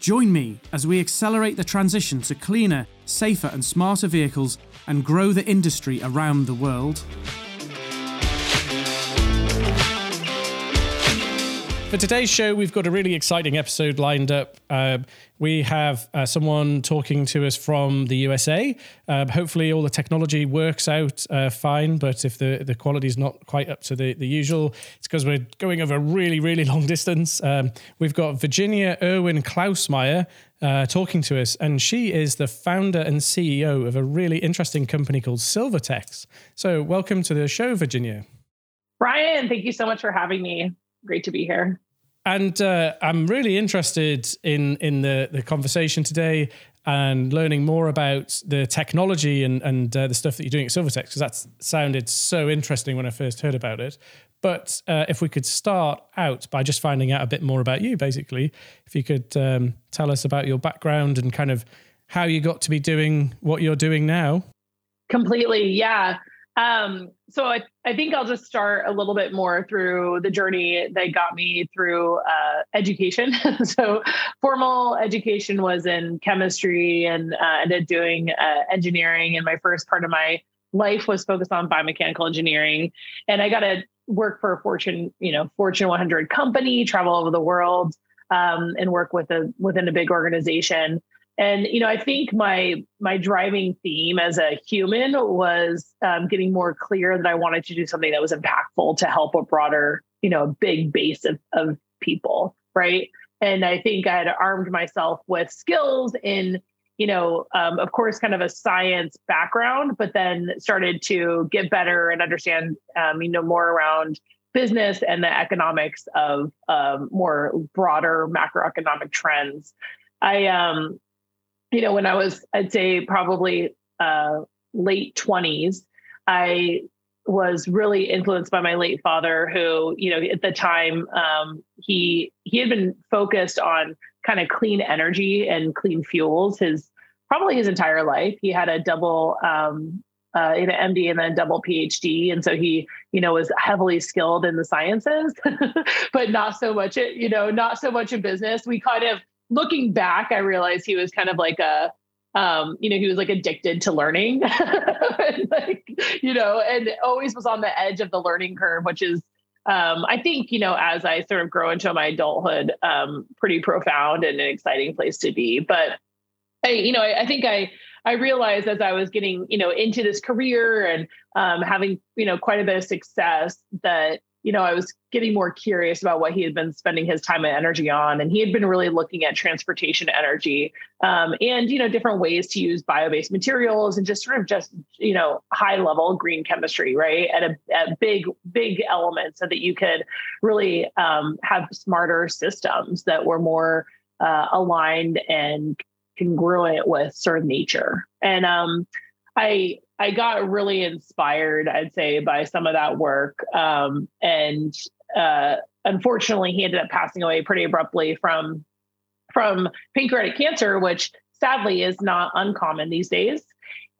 Join me as we accelerate the transition to cleaner, safer, and smarter vehicles and grow the industry around the world. For today's show, we've got a really exciting episode lined up. Uh, we have uh, someone talking to us from the USA. Uh, hopefully, all the technology works out uh, fine, but if the, the quality is not quite up to the, the usual, it's because we're going over a really, really long distance. Um, we've got Virginia Irwin Klausmeier. uh, talking to us, and she is the founder and CEO of a really interesting company called Sylvatex. So, welcome to the show, Virginia. Brian, thank you so much for having me great to be here. And uh, I'm really interested in in the the conversation today and learning more about the technology and and uh, the stuff that you're doing at Sylvatex because that sounded so interesting when I first heard about it. But uh, if we could start out by just finding out a bit more about you, basically, if you could um, tell us about your background and kind of how you got to be doing what you're doing now. Completely, yeah. Um, so I, I think I'll just start a little bit more through the journey that got me through uh, education. so formal education was in chemistry and uh, ended doing uh, engineering. And my first part of my life was focused on biomechanical engineering. And I got to work for a Fortune, you know, Fortune 100 company, travel over the world, um, and work with a within a big organization and you know i think my my driving theme as a human was um, getting more clear that i wanted to do something that was impactful to help a broader you know big base of, of people right? And i think i had armed myself with skills in you know um, of course kind of a science background but then started to get better and understand um, you know more around business and the economics of um, more broader macroeconomic trends. I um you know, when I was, I'd say probably uh, late 20s, I was really influenced by my late father, who, you know, at the time, um, he he had been focused on kind of clean energy and clean fuels his probably his entire life. He had a double um, uh, an MD and then a double PhD, and so he, you know, was heavily skilled in the sciences, but not so much, you know, not so much in business. We kind of looking back, I realized he was kind of like a, um, you know, he was like addicted to learning, like, you know, and always was on the edge of the learning curve, which is, um, I think, you know, as I sort of grow into my adulthood, um, pretty profound and an exciting place to be. But I, you know, I, I think I, I realized as I was getting, you know, into this career and um, having, you know, quite a bit of success that you know, I was getting more curious about what he had been spending his time and energy on. And he had been really looking at transportation energy um, and, you know, different ways to use bio-based materials and just sort of just, you know, high level green chemistry, right? At a, at big, big element so that you could really um, have smarter systems that were more uh, aligned and congruent with sort of nature. And um, I I got really inspired, I'd say, by some of that work. Um, and uh, unfortunately, he ended up passing away pretty abruptly from from pancreatic cancer, which sadly is not uncommon these days.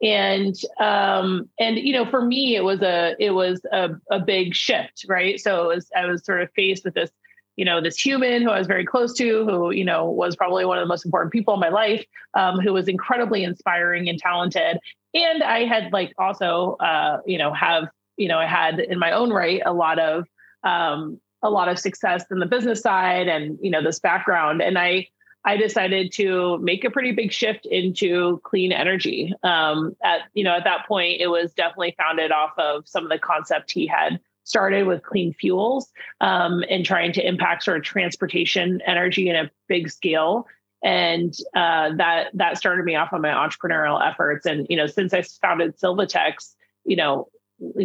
And um, and you know, for me, it was a it was a, a big shift, right? So was I was sort of faced with this you know, this human who I was very close to, who, you know, was probably one of the most important people in my life, um, who was incredibly inspiring and talented. And I had like also, uh, you know, have, you know, I had in my own right a lot of, um, a lot of success in the business side and, you know, this background. And I, I decided to make a pretty big shift into clean energy. Um, at you know, at that point, it was definitely founded off of some of the concept he had started with clean fuels um, and trying to impact sort of transportation energy in a big scale and uh, that that started me off on my entrepreneurial efforts and you know since i founded Sylvatex you know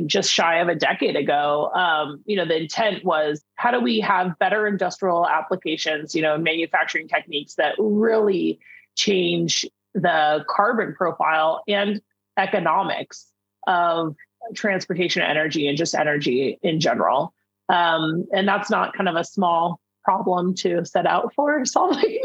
just shy of a decade ago um, you know the intent was how do we have better industrial applications you know manufacturing techniques that really change the carbon profile and economics of transportation energy and just energy in general. Um, and that's not kind of a small problem to set out for solving.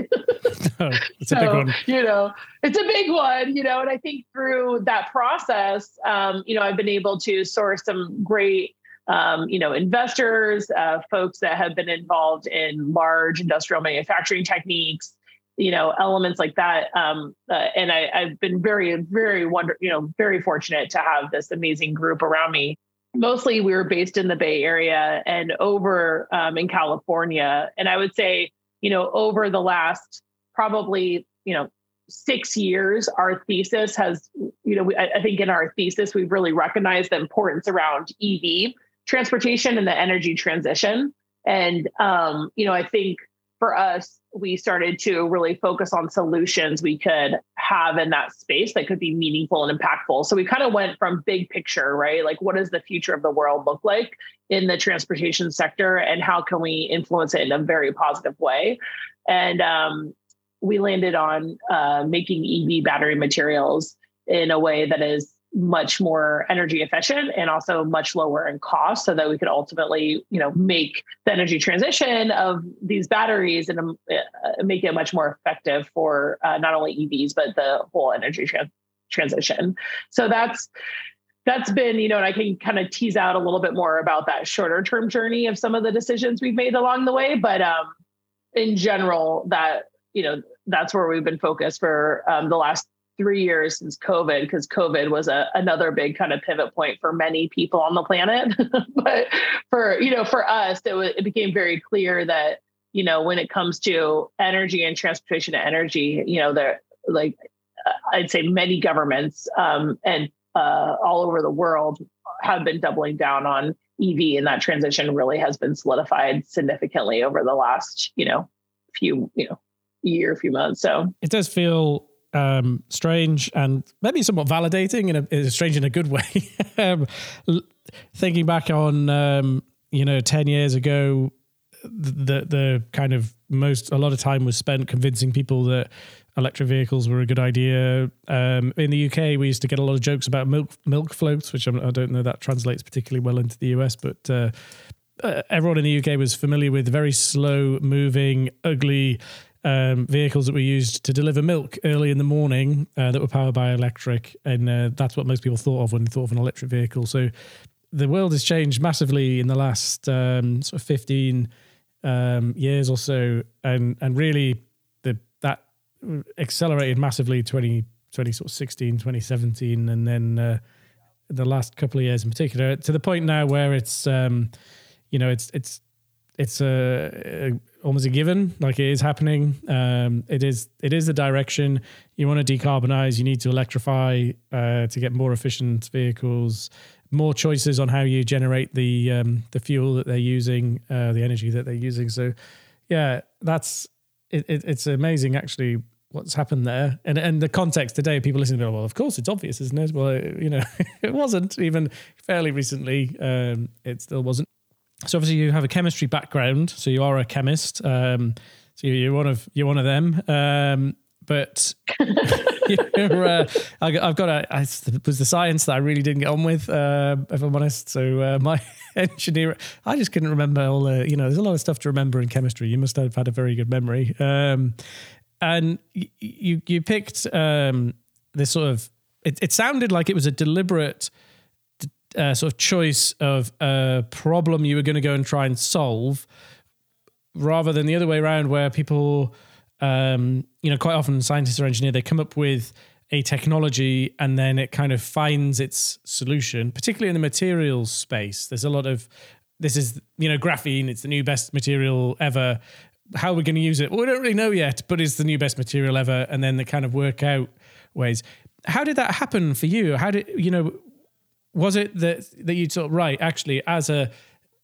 no, it's so, a big one. You know, it's a big one, you know, and I think through that process, um, you know, I've been able to source some great um, you know, investors, uh, folks that have been involved in large industrial manufacturing techniques, you know, elements like that. Um, uh, and I, have been very, very wonder, you know, very fortunate to have this amazing group around me. Mostly, we were based in the Bay Area and over um, in California. And I would say, you know, over the last probably, you know, six years, our thesis has, you know, I, I think in our thesis, we've really recognized the importance around EV transportation and the energy transition. And, um, you know, I think for us, we started to really focus on solutions we could have in that space that could be meaningful and impactful. So we kind of went from big picture, right? Like, what does the future of the world look like in the transportation sector, and how can we influence it in a very positive way? And um, we landed on uh, making EV battery materials in a way that is much more energy efficient and also much lower in cost so that we could ultimately you know make the energy transition of these batteries and um, uh, make it much more effective for uh, not only evs but the whole energy tra- transition. So that's that's been you know and i can kind of tease out a little bit more about that shorter term journey of some of the decisions we've made along the way but um in general that you know that's where we've been focused for um, the last three years since COVID, because COVID was a, another big kind of pivot point for many people on the planet. but for you know, for us, it, it became very clear that you know when it comes to energy and transportation to energy, you know, there like I'd say many governments um, and uh, all over the world have been doubling down on EV, and that transition really has been solidified significantly over the last you know few you know year, few months. So it does feel um, strange and maybe somewhat validating in a, strange in a good way. um, thinking back on, um, you know, 10 years ago, the, the kind of most, a lot of time was spent convincing people that electric vehicles were a good idea. Um, in the UK, we used to get a lot of jokes about milk milk floats, which I'm, I do not know that translates particularly well into the US, but uh, uh, everyone in the UK was familiar with very slow moving, ugly um, vehicles that were used to deliver milk early in the morning uh, that were powered by electric, and uh, that's what most people thought of when they thought of an electric vehicle. So the world has changed massively in the last um, sort of fifteen um, years or so, and and really the that accelerated massively 20, 20 sort of 16, 2017, and then uh, the last couple of years in particular to the point now where it's um, you know it's it's it's a, a almost a given. Like it is happening. Um, it is it is the direction you want to decarbonize. You need to electrify uh, to get more efficient vehicles, more choices on how you generate the um, the fuel that they're using, uh, the energy that they're using. So, yeah, that's it, it, it's amazing actually what's happened there. And and the context today, people listening to, well, of course it's obvious, isn't it? Well, you know, it wasn't even fairly recently. Um, it still wasn't so obviously you have a chemistry background, so you are a chemist. Um, so you're one of you're one of them. Um, but uh, I've got a. I, it was the science that I really didn't get on with, uh, if I'm honest. So uh, my engineer, I just couldn't remember all the. You know, there's a lot of stuff to remember in chemistry. You must have had a very good memory. Um, and you you picked um, this sort of. It, it sounded like it was a deliberate uh, sort of choice of a problem you were going to go and try and solve rather than the other way around where people um, you know quite often scientists or engineers they come up with a technology and then it kind of finds its solution particularly in the materials space. There's a lot of this is you know graphene it's the new best material ever. How are we going to use it? Well, we don't really know yet but it's the new best material ever and then they kind of work out ways. How did that happen for you? How did you know was it that that you thought right actually as a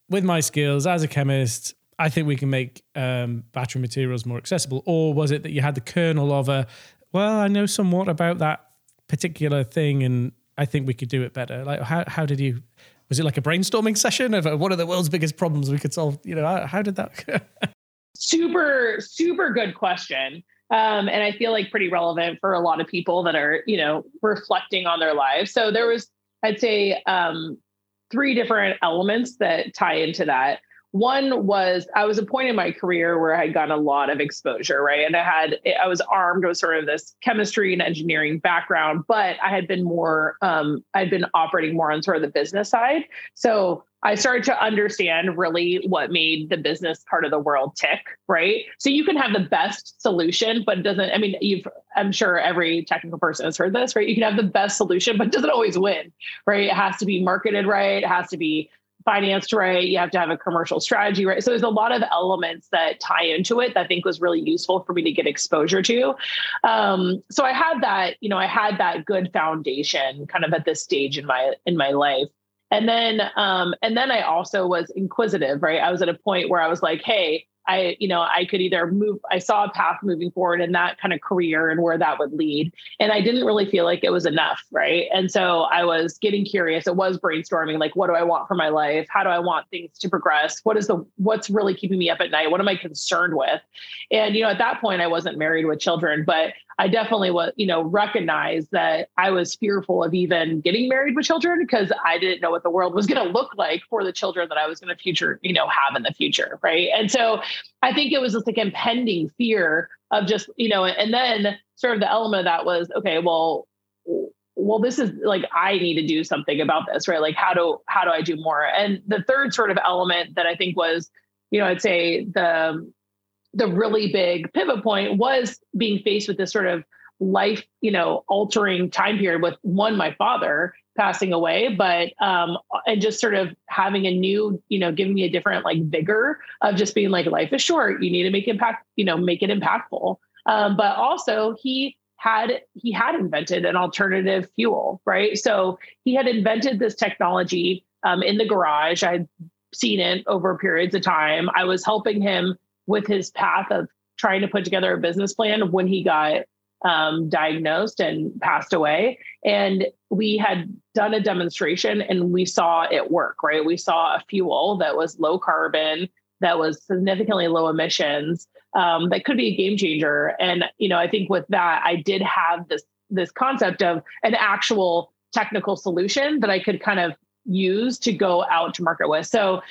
with my skills as a chemist i think we can make um, battery materials more accessible or was it that you had the kernel of a well i know somewhat about that particular thing and i think we could do it better. Like how, how did you was it like a brainstorming session of what are the world's biggest problems we could solve? You know how, how did that super super good question. Um, and i feel like pretty relevant for a lot of people that are you know reflecting on their lives. So there was I'd say um, three different elements that tie into that. One was I was a point in my career where I had gotten a lot of exposure, right? And I had I was armed with sort of this chemistry and engineering background, but I had been more um, I'd been operating more on sort of the business side. So I started to understand really what made the business part of the world tick, right? So you can have the best solution, but it doesn't, I mean, you've, I'm sure every technical person has heard this, right? You can have the best solution, but doesn't always win, right? It has to be marketed right. It has to be financed right. You have to have a commercial strategy right. So there's a lot of elements that tie into it that I think was really useful for me to get exposure to. Um, so I had that, you know, I had that good foundation kind of at this stage in my in my life. And then um, and then I also was inquisitive, right? I was at a point where I was like, hey, I, you know, I could either move, I saw a path moving forward in that kind of career and where that would lead. And I didn't really feel like it was enough. Right. And so I was getting curious. It was brainstorming, like, what do I want for my life? How do I want things to progress? What is the, what's really keeping me up at night? What am I concerned with? And, you know, at that point, I wasn't married with children, but I definitely was, you know, recognized that I was fearful of even getting married with children because I didn't know what the world was going to look like for the children that I was going to future, you know, have in the future. Right. And so I think it was just like impending fear of just, you know, and then sort of the element of that was, okay, well, well, this is like I need to do something about this, right? Like how do how do I do more? And the third sort of element that I think was, you know, I'd say the the really big pivot point was being faced with this sort of life, you know, altering time period with one, my father passing away, but um, and just sort of having a new, you know, giving me a different like vigor of just being like, life is short. You need to make impact, you know, make it impactful. Um, but also he had he had invented an alternative fuel, right? So he had invented this technology um, in the garage. I'd seen it over periods of time. I was helping him with his path of trying to put together a business plan when he got um, diagnosed and passed away. And we had done a demonstration and we saw it work, right? We saw a fuel that was low carbon, that was significantly low emissions, um, that could be a game changer. And, you know, I think with that, I did have this this concept of an actual technical solution that I could kind of use to go out to market with. So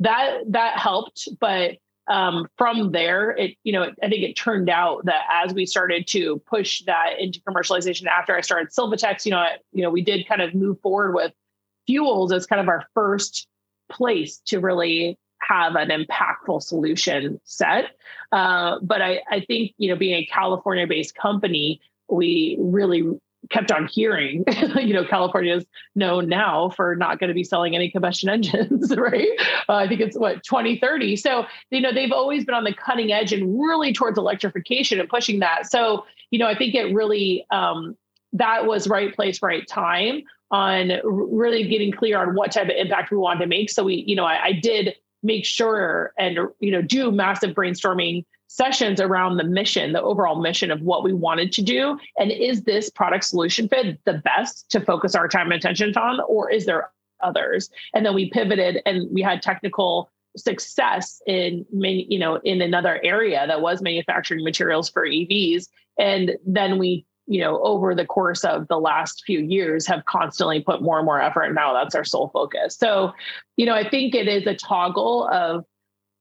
that that helped, but um, from there, it you know I think it turned out that as we started to push that into commercialization after I started Sylvatex, you know, I, you know we did kind of move forward with fuels as kind of our first place to really have an impactful solution set. Uh, but I, I think you know being a California-based company, we really kept on hearing, you know, California is known now for not going to be selling any combustion engines, right? Uh, I think it's what 2030. So, you know, they've always been on the cutting edge and really towards electrification and pushing that. So, you know, I think it really um, that was right place, right time on really getting clear on what type of impact we wanted to make. So we, you know, I, I did make sure and you know do massive brainstorming sessions around the mission, the overall mission of what we wanted to do. And is this product solution fit the best to focus our time and attention on, or is there others? And then we pivoted and we had technical success in many, you know, in another area that was manufacturing materials for EVs. And then we, you know, over the course of the last few years have constantly put more and more effort. And now that's our sole focus. So, you know, I think it is a toggle of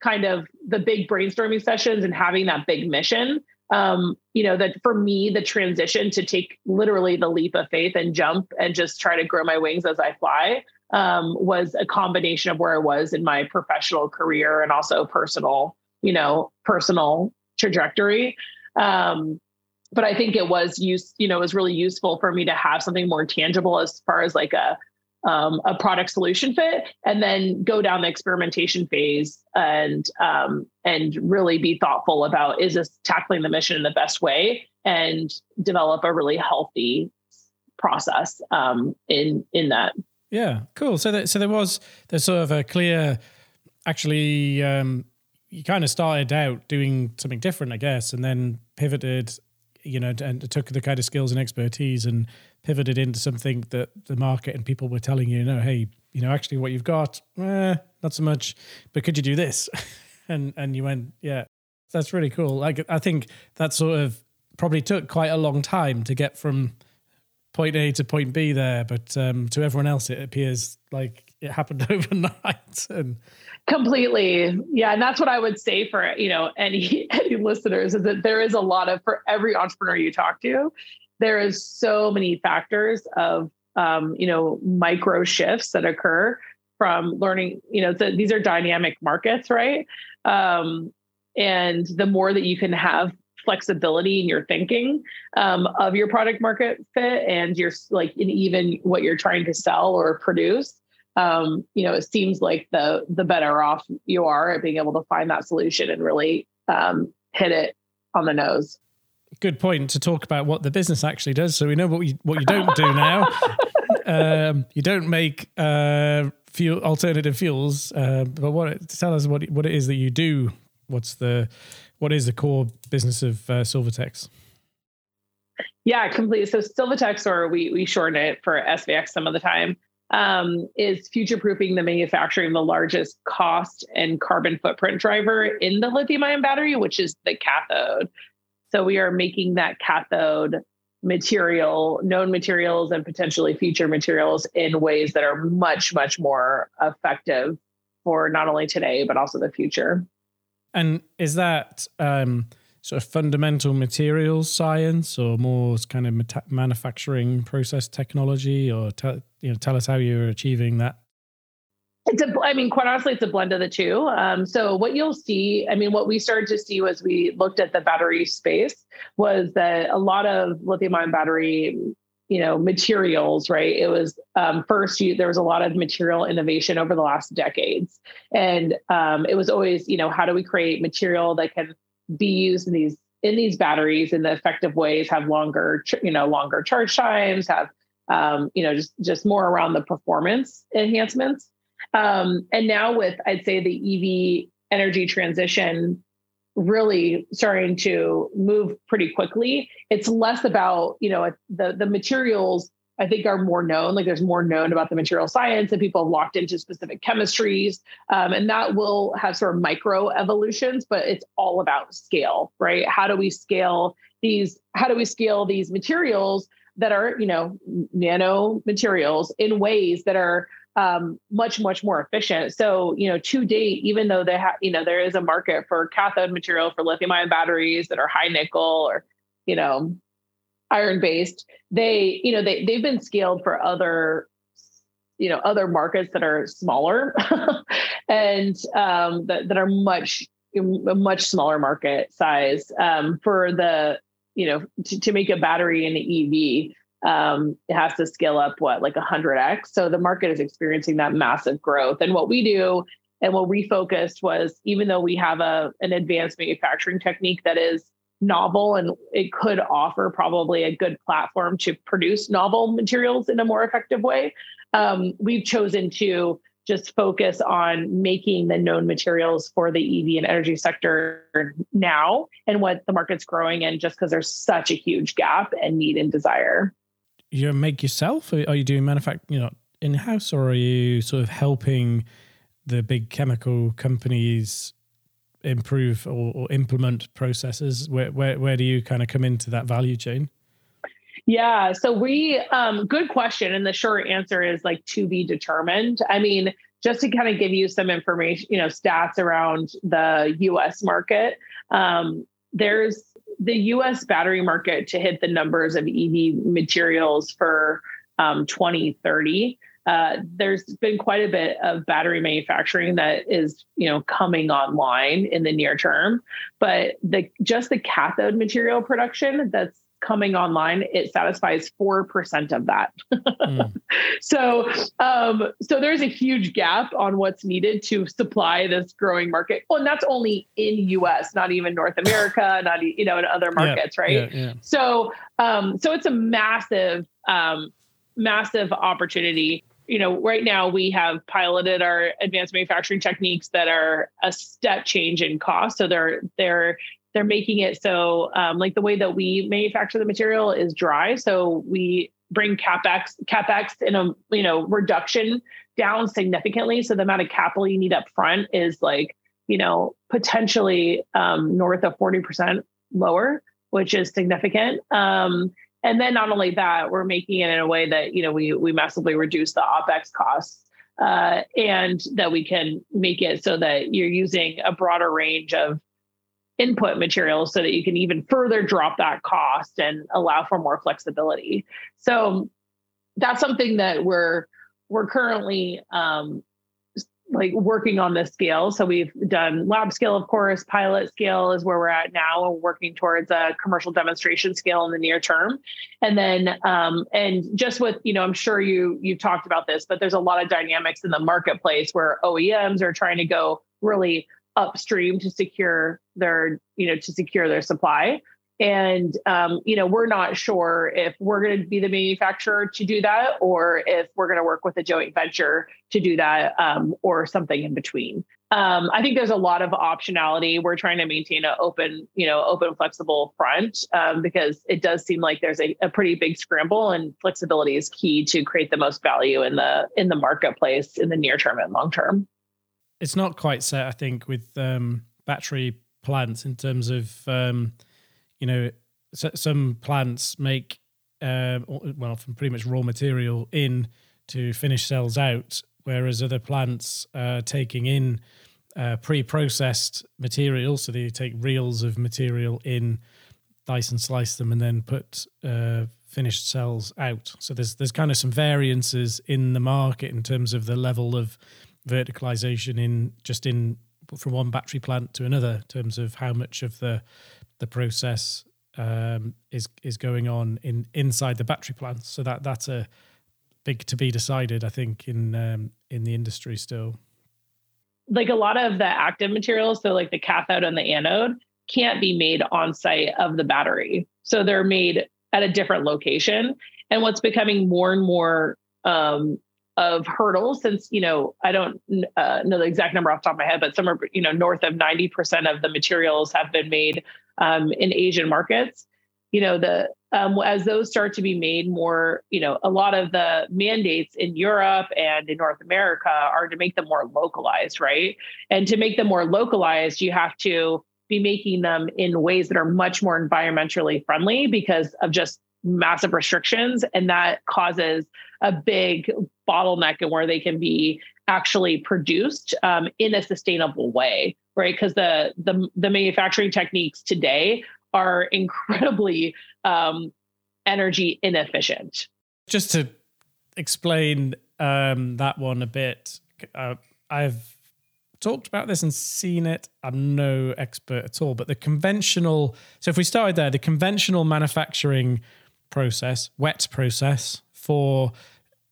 kind of the big brainstorming sessions and having that big mission um, you know, that for me, the transition to take literally the leap of faith and jump and just try to grow my wings as I fly um, was a combination of where I was in my professional career and also personal, you know, personal trajectory. Um, but I think it was use, you know, was really useful for me to have something more tangible as far as like a um, a product solution fit and then go down the experimentation phase and um, and really be thoughtful about is this tackling the mission in the best way? And develop a really healthy process um, in in that. Yeah cool. So that, so there was there's sort of a clear actually um, you kind of started out doing something different i guess and then pivoted you know and took the kind of skills and expertise and pivoted into something that the market and people were telling you, no, hey, you know, actually what you've got, eh, not so much, but could you do this? and and you went, yeah, that's really cool. Like I think that sort of probably took quite a long time to get from point A to point B there, but um, to everyone else, it appears like it happened overnight. And completely, yeah, and that's what I would say for you know any any listeners is that there is a lot of for every entrepreneur you talk to, there is so many factors of um, you know micro shifts that occur from learning. You know, the, these are dynamic markets, right? Um, and the more that you can have flexibility in your thinking um, of your product market fit and your like in even what you're trying to sell or produce um, you know it seems like the the better off you are at being able to find that solution and really um, hit it on the nose good point to talk about what the business actually does so we know what you what you don't do now um, you don't make uh, fuel alternative fuels uh, but what tell us what what it is that you do what's the what is the core business of uh, Sylvatex? Yeah, completely. So Sylvatex, or we we shorten it for SVX some of the time, um, is future proofing the manufacturing the largest cost and carbon footprint driver in the lithium ion battery, which is the cathode. So we are making that cathode material, known materials, and potentially future materials in ways that are much, much more effective for not only today, but also the future. And is that um, sort of fundamental materials science or more kind of meta- manufacturing process technology? Or te- you know, tell us how you're achieving that. It's a, I mean, quite honestly, it's a blend of the two. Um, so what you'll see, I mean, what we started to see was we looked at the battery space was that a lot of lithium ion battery you know materials right it was um, first you, there was a lot of material innovation over the last decades and um, it was always you know how do we create material that can be used in these in these batteries in the effective ways have longer you know longer charge times have um, you know just just more around the performance enhancements um, and now with i'd say the ev energy transition really starting to move pretty quickly. It's less about, you know, the the materials I think are more known. Like there's more known about the material science and people have locked into specific chemistries. Um, and that will have sort of micro evolutions, but it's all about scale, right? How do we scale these, how do we scale these materials that are, you know, nano materials in ways that are um, much much more efficient. So you know, to date, even though they have you know there is a market for cathode material for lithium ion batteries that are high nickel or you know iron based, they you know they they've been scaled for other you know other markets that are smaller and um, that that are much much smaller market size um, for the you know to, to make a battery in the EV um, it has to scale up what like 100x so the market is experiencing that massive growth. And what we do and what we focused was even though we have a an advanced manufacturing technique that is novel and it could offer probably a good platform to produce novel materials in a more effective way um, we've chosen to just focus on making the known materials for the EV and energy sector now and what the market's growing in just because there's such a huge gap and need and desire you make yourself? Or are you doing manufacturing, you know, in house, or are you sort of helping the big chemical companies improve or, or implement processes? Where, where where do you kind of come into that value chain? Yeah, so we um, good question, and the short answer is like to be determined. I mean, just to kind of give you some information, you know, stats around the U.S. market. Um, there's the US battery market to hit the numbers of EV materials for um, 2030. Uh, there's been quite a bit of battery manufacturing that is, you know, coming online in the near term, but the just the cathode material production that's coming online, it satisfies 4% of that. mm. So, um, so there's a huge gap on what's needed to supply this growing market. Well, and that's only in US, not even North America, not, you know, in other markets. Yeah, right. Yeah, yeah. So, um, so it's a massive, um, massive opportunity you know, right now we have piloted our advanced manufacturing techniques that are a step change in cost. So they're they're they're making it so um, like the way that we manufacture the material is dry so we bring capex capex in a you know reduction down significantly so the amount of capital you need up front is like you know potentially um, north of 40% lower which is significant um, and then not only that, we're making it in a way that you know we we massively reduce the opex costs. Uh, and that we can make it so that you're using a broader range of input materials so that you can even further drop that cost and allow for more flexibility. So that's something that we're we're currently um, like working on this scale. So we've done lab scale, of course, pilot scale is where we're at now. We're working towards a commercial demonstration scale in the near term. And then um, and just with, you know, I'm sure you you've talked about this, but there's a lot of dynamics in the marketplace where OEMs are trying to go really upstream to secure their, you know, to secure their supply. And um, you know we're not sure if we're going to be the manufacturer to do that or if we're going to work with a joint venture to do that um, or something in between. Um, i think there's a lot of optionality. We're trying to maintain an open you know open flexible front um, because it does seem like there's a, a pretty big scramble and flexibility is key to create the most value in the in the marketplace in the near term and long term it's not quite set i think with um, battery plants in terms of um, you know, some plants make uh, well from pretty much raw material in to finish cells out, whereas other plants are taking in uh, pre-processed material. So they take reels of material in, dice and slice them, and then put uh, finished cells out. So there's there's kind of some variances in the market in terms of the level of verticalization in just in from one battery plant to another in terms of how much of the the process um, is is going on in inside the battery plants. So that that's a big to be decided, I think, in um, in the industry still. Like a lot of the active materials, so like the cathode and the anode, can't be made on site of the battery. So they're made at a different location. And what's becoming more and more um, of hurdles since you know i don't uh, know the exact number off the top of my head but somewhere you know north of 90% of the materials have been made um, in asian markets. You know the um, as those start to be made more you know a lot of the mandates in europe and in north america are to make them more localized right? And to make them more localized you have to be making them in ways that are much more environmentally friendly because of just massive restrictions and that causes a big bottleneck and where they can be actually produced um, in a sustainable way right? Because the, the the manufacturing techniques today are incredibly um, energy inefficient. Just to explain um, that one a bit uh, i've talked about this and seen it. I'm no expert at all but the conventional so if we started there the conventional manufacturing process, wet process for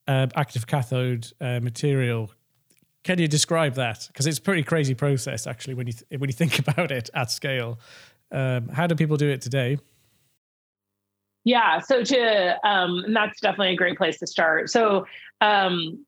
uh, active cathode uh, material. Can you describe that? Because it's a pretty crazy process, actually, when you th- when you think about it at scale. Um, how do people do it today? Yeah, so to um, and that's definitely a great place to start. So um,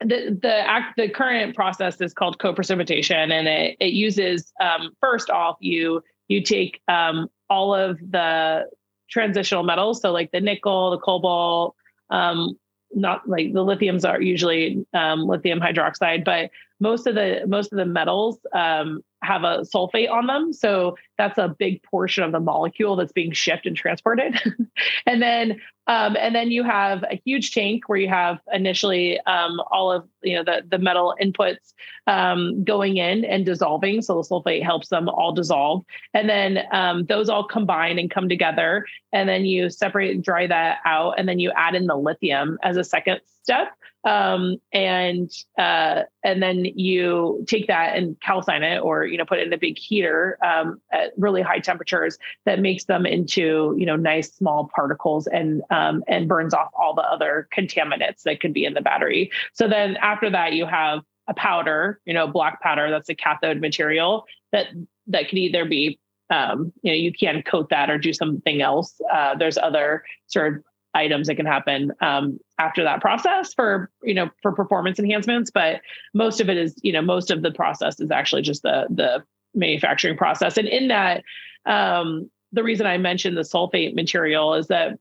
the the act the current process is called co-precipitation, and it it uses um, first off you you take um, all of the transitional metals. So like the nickel, the cobalt, um, not like the lithiums are usually um, lithium hydroxide, but most of the most of the metals um, have a sulfate on them. So that's a big portion of the molecule that's being shipped and transported. and then um, and then you have a huge tank where you have initially um, all of you know the the metal inputs um, going in and dissolving. So the sulfate helps them all dissolve, and then um, those all combine and come together. And then you separate and dry that out, and then you add in the lithium as a second step um, and uh, and then you take that and calcine it or you know put it in a big heater um, at really high temperatures that makes them into you know nice small particles and um, and burns off all the other contaminants that could be in the battery. So then after that you have a powder you know black powder that's a cathode material that that could either be um, you know you can coat that or do something else. Uh, there's other sort of items that can happen um, after that process for you know for performance enhancements but most of it is you know most of the process is actually just the the manufacturing process. And in that um, the reason i mentioned the sulfate material is that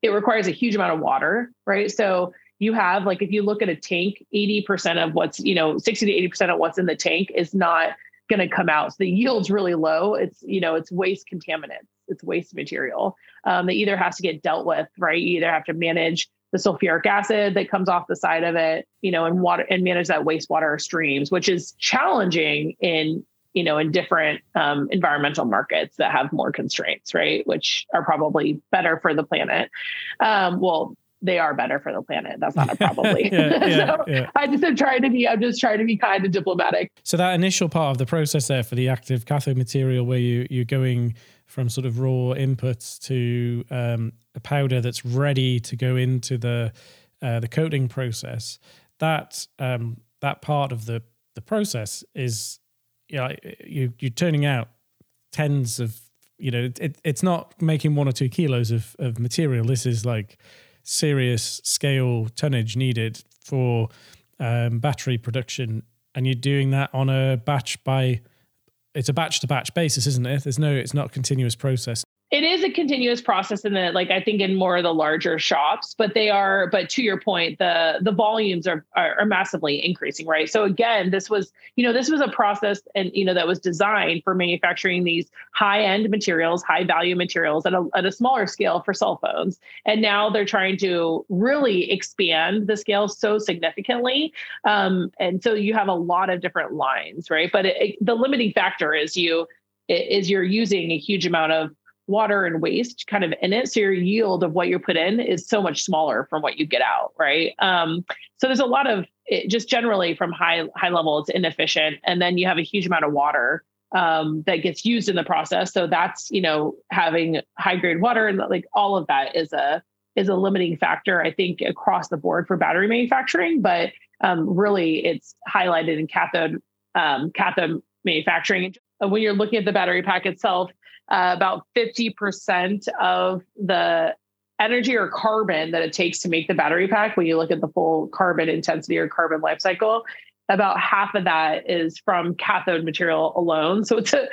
it requires a huge amount of water right? So you have like if you look at a tank 80% of what's you know 60 to 80% of what's in the tank is not going to come out. So the yield's really low. It's you know it's waste contaminants. It's waste material um, that either has to get dealt with, right? You either have to manage the sulfuric acid that comes off the side of it, you know, and water and manage that wastewater streams, which is challenging in you know in different um, environmental markets that have more constraints, right? Which are probably better for the planet. Um, well, they are better for the planet. That's not a probably. yeah, yeah, so yeah. I just am trying to be. I'm just trying to be kind of diplomatic. So that initial part of the process there for the active cathode material, where you you're going from sort of raw inputs to um, a powder that's ready to go into the uh, the coating process. That um, that part of the the process is you know, you you're turning out tens of you know it, it's not making one or two kilos of, of material. This is like serious scale tonnage needed for um, battery production, and you're doing that on a batch by it's a batch to batch basis, isn't it? There's no, it's not continuous process it is a continuous process in the like i think in more of the larger shops but they are but to your point the the volumes are, are, are massively increasing right? So again this was you know this was a process and you know that was designed for manufacturing these high end materials high value materials at a, at a smaller scale for cell phones. And now they're trying to really expand the scale so significantly. Um, and so you have a lot of different lines right? But it, it, the limiting factor is you is you're using a huge amount of water and waste kind of in it. So your yield of what you put in is so much smaller from what you get out, right? Um, so there's a lot of it, just generally from high high level, it's inefficient, and then you have a huge amount of water um, that gets used in the process. So that's you know having high grade water and like all of that is a is a limiting factor, I think, across the board for battery manufacturing. But um, really, it's highlighted in cathode um, cathode manufacturing. When you're looking at the battery pack itself, uh, about 50% of the energy or carbon that it takes to make the battery pack, when you look at the full carbon intensity or carbon life cycle, about half of that is from cathode material alone. So it's a,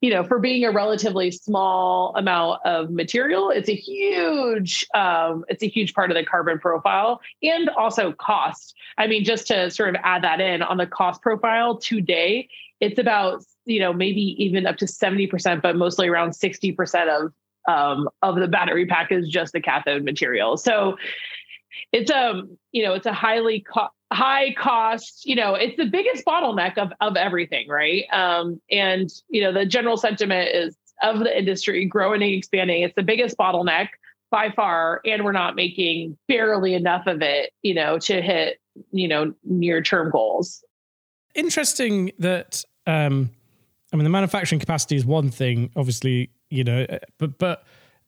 you know, for being a relatively small amount of material, it's a huge, um, it's a huge part of the carbon profile and also cost. I mean, just to sort of add that in on the cost profile today, it's about you know maybe even up to 70% but mostly around 60% of um, of the battery pack is just the cathode material. So it's a you know it's a highly co- high cost you know it's the biggest bottleneck of of everything right? Um and you know the general sentiment is of the industry growing and expanding it's the biggest bottleneck by far and we're not making barely enough of it you know to hit you know near term goals. Interesting that um I mean, the manufacturing capacity is one thing, obviously, you know, uh, but but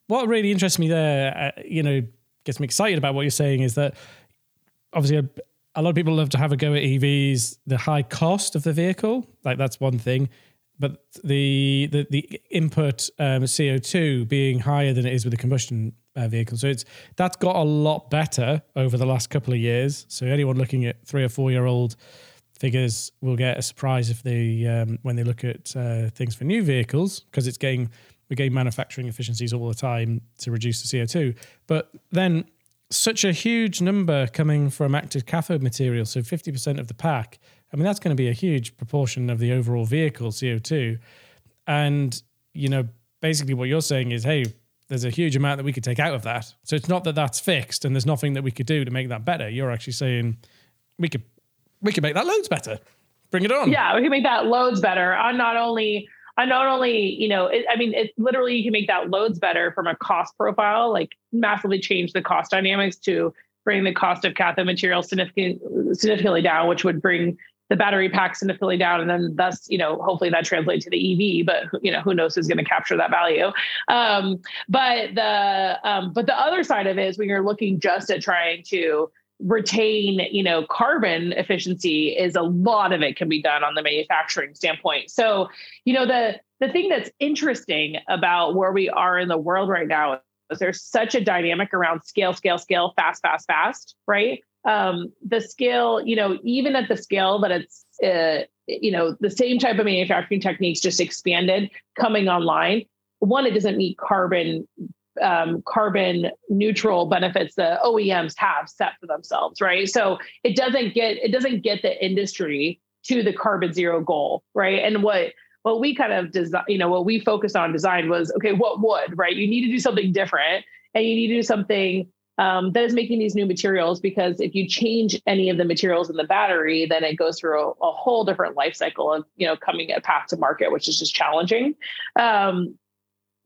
what really interests me there, uh, you know, gets me excited about what you're saying is that obviously a, a, lot of people love to have a go at EVs. The high cost of the vehicle, like that's one thing, but the the the input um, CO2 being higher than it is with a combustion uh, vehicle, so it's that's got a lot better over the last couple of years. So anyone looking at three or four year old figures will get a surprise if they um, when they look at uh, things for new vehicles because it's getting we're getting manufacturing efficiencies all the time to reduce the CO2. But then such a huge number coming from active cathode material, so 50% of the pack. I mean, that's going to be a huge proportion of the overall vehicle CO2. And, you know, basically what you're saying is, hey, there's a huge amount that we could take out of that. So it's not that that's fixed and there's nothing that we could do to make that better. You're actually saying we could we can make that loads better. Bring it on. Yeah, we can make that loads better on not only on not only you know it, I mean it literally you can make that loads better from a cost profile, like massively change the cost dynamics to bring the cost of cathode material significant, significantly down, which would bring the battery pack significantly down, and then thus, you know, hopefully that translates to the EV. But you know, who knows who's going to capture that value? Um, but the um, but the other side of it is when you're looking just at trying to retain you know carbon efficiency is a lot of it can be done on the manufacturing standpoint. So you know the the thing that's interesting about where we are in the world right now is there's such a dynamic around scale scale scale fast fast fast right? Um the scale you know even at the scale that it's uh, you know the same type of manufacturing techniques just expanded coming online. One it doesn't meet carbon um, carbon neutral benefits the OEMs have set for themselves, right? So it doesn't get it doesn't get the industry to the carbon zero goal, right? And what what we kind of design, you know, what we focused on design was okay, what would, right? You need to do something different and you need to do something um, that is making these new materials because if you change any of the materials in the battery, then it goes through a, a whole different life cycle of, you know, coming a path to market, which is just challenging um,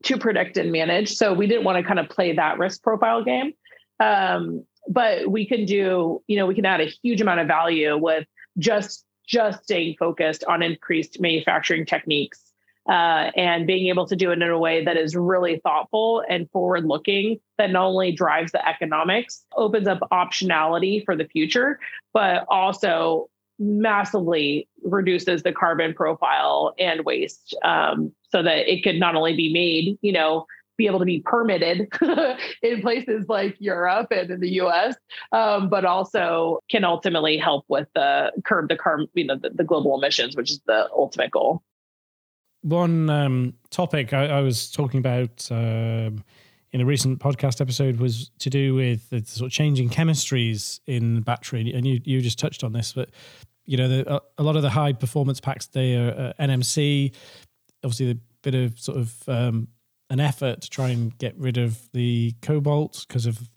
to predict and manage. So we didn't want to kind of play that risk profile game. Um, but we can do, you know, we can add a huge amount of value with just just staying focused on increased manufacturing techniques uh, and being able to do it in a way that is really thoughtful and forward looking that not only drives the economics opens up optionality for the future but also massively reduces the carbon profile and waste um, so that it could not only be made you know be able to be permitted in places like Europe and in the U.S., um, but also can ultimately help with the curb the carbon, you know, the, the, global emissions, which is the ultimate goal. One um, topic I, I, was talking about um, in a recent podcast episode was to do with the sort of changing chemistries in battery, and you you just touched on this, but you know, the, a lot of the high performance packs they are uh, NMC, obviously a bit of sort of um, an effort to try and get rid of the cobalt because of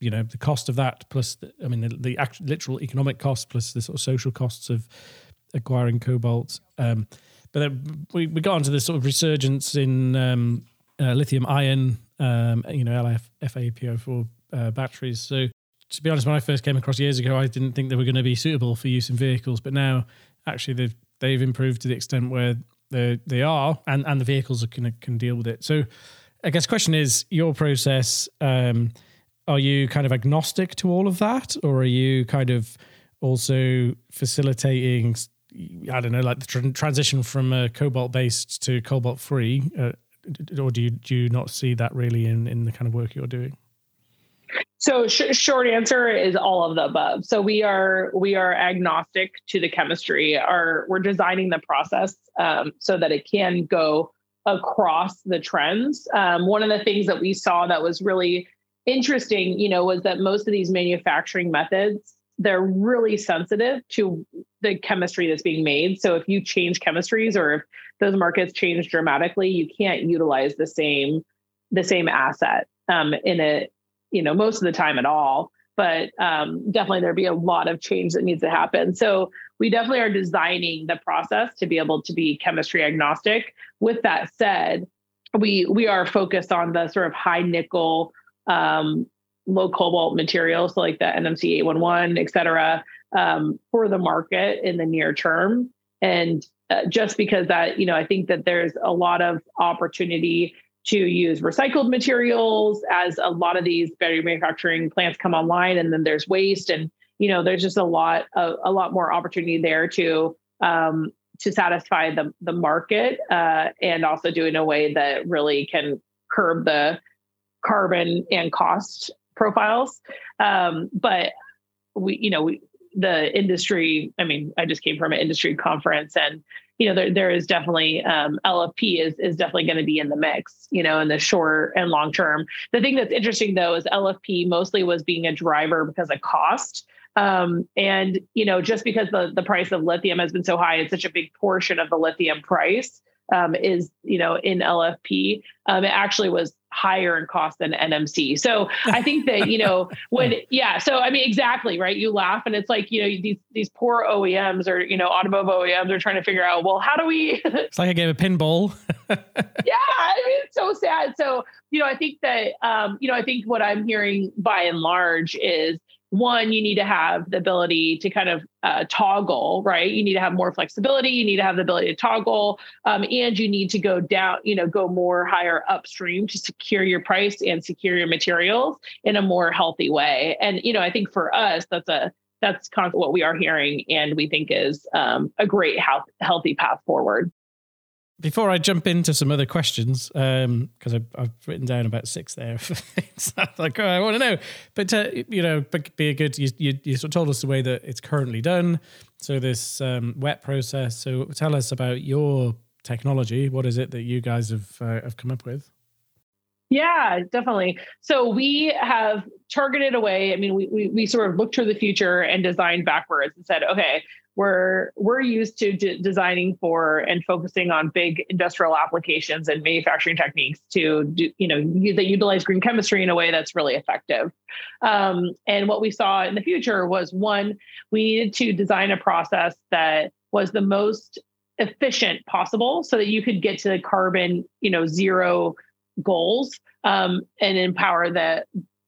you know the cost of that plus the, i mean the, the actual literal economic cost plus the sort of social costs of acquiring cobalt um, but then we, we got onto this sort of resurgence in um, uh, lithium ion um, you know LF, FAPO4 uh, batteries. So to be honest when i first came across years ago i didn't think they were going to be suitable for use in vehicles but now actually they've they've improved to the extent where they they are, and and the vehicles can can deal with it. So, I guess question is your process. Um, are you kind of agnostic to all of that, or are you kind of also facilitating? I don't know, like the tr- transition from cobalt based to cobalt free, uh, or do you do you not see that really in in the kind of work you're doing? So sh- short answer is all of the above. So we are we are agnostic to the chemistry. Our we're designing the process um, so that it can go across the trends. Um, one of the things that we saw that was really interesting, you know, was that most of these manufacturing methods they're really sensitive to the chemistry that's being made. So if you change chemistries or if those markets change dramatically, you can't utilize the same the same asset um, in a you know, most of the time at all. But um, definitely there'd be a lot of change that needs to happen. So we definitely are designing the process to be able to be chemistry agnostic. With that said, we we are focused on the sort of high nickel, um, low cobalt materials, like the NMC 811, et cetera, um, for the market in the near term. And uh, just because that, you know, I think that there's a lot of opportunity to use recycled materials as a lot of these battery manufacturing plants come online and then there's waste and you know there's just a lot a lot more opportunity there to um, to satisfy the the market uh, and also do it in a way that really can curb the carbon and cost profiles. Um, but we you know we the industry i mean i just came from an industry conference and you know, there, there is definitely um, LFP is is definitely going to be in the mix, you know, in the short and long term. The thing that's interesting though is LFP mostly was being a driver because of cost. Um, and you know, just because the the price of lithium has been so high, it's such a big portion of the lithium price um, is you know in LFP. Um, it actually was higher in cost than NMC. So I think that you know when yeah. So I mean exactly right. You laugh and it's like you know these these poor OEMs or you know automotive OEMs are trying to figure out well how do we? it's like a game of pinball. yeah, I mean it's so sad. So you know I think that um, you know I think what I'm hearing by and large is one, you need to have the ability to kind of uh, toggle, right? You need to have more flexibility. You need to have the ability to toggle, um, and you need to go down, you know, go more higher upstream to secure your price and secure your materials in a more healthy way. And you know, I think for us, that's a that's kind of what we are hearing, and we think is um, a great health, healthy path forward before I jump into some other questions, because um, I've, I've, written down about six there. like, oh, I want to know. But, uh, you know, be a good, you, you, you, sort of told us the way that it's currently done. So, this um, wet process. So, tell us about your technology. What is it that you guys have, uh, have come up with? Yeah, definitely. So we have targeted away. I mean, we, we, we sort of looked to the future and designed backwards and said, okay, we're we're used to d- designing for and focusing on big industrial applications and manufacturing techniques to do, you know that utilize green chemistry in a way that's really effective. Um, and what we saw in the future was one, we needed to design a process that was the most efficient possible so that you could get to the carbon you know zero goals um, and empower the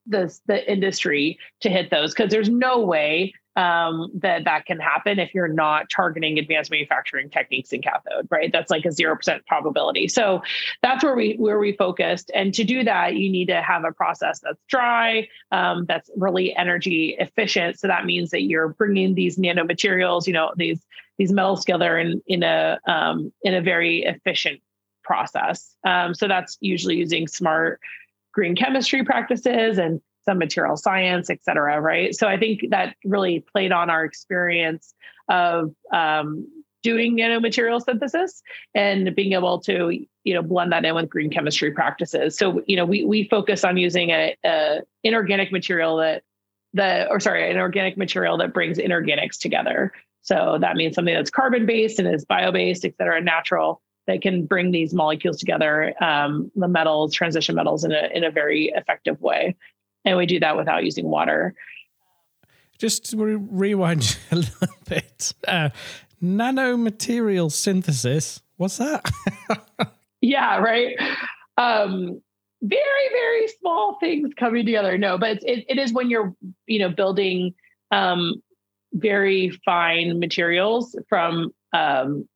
the the industry to hit those because there's no way um, that that can happen if you're not targeting advanced manufacturing techniques in cathode, right? That's like a zero percent probability. So that's where we where we focused. And to do that, you need to have a process that's dry, um, that's really energy efficient. So that means that you're bringing these nanomaterials, you know, these these metals together in in a um, in a very efficient process. Um, so that's usually using smart green chemistry practices and some material science, et cetera, right? So I think that really played on our experience of um, doing nanomaterial synthesis and being able to you know blend that in with green chemistry practices. So you know we we focus on using a, a inorganic material that the or sorry an organic material that brings inorganics together. So that means something that's carbon based and is bio based, et cetera, natural that can bring these molecules together, um, the metals, transition metals, in a in a very effective way, and we do that without using water. Just re- rewind a little bit. Uh, nanomaterial synthesis. What's that? yeah, right. Um, very very small things coming together. No, but it, it is when you're you know building um, very fine materials from um,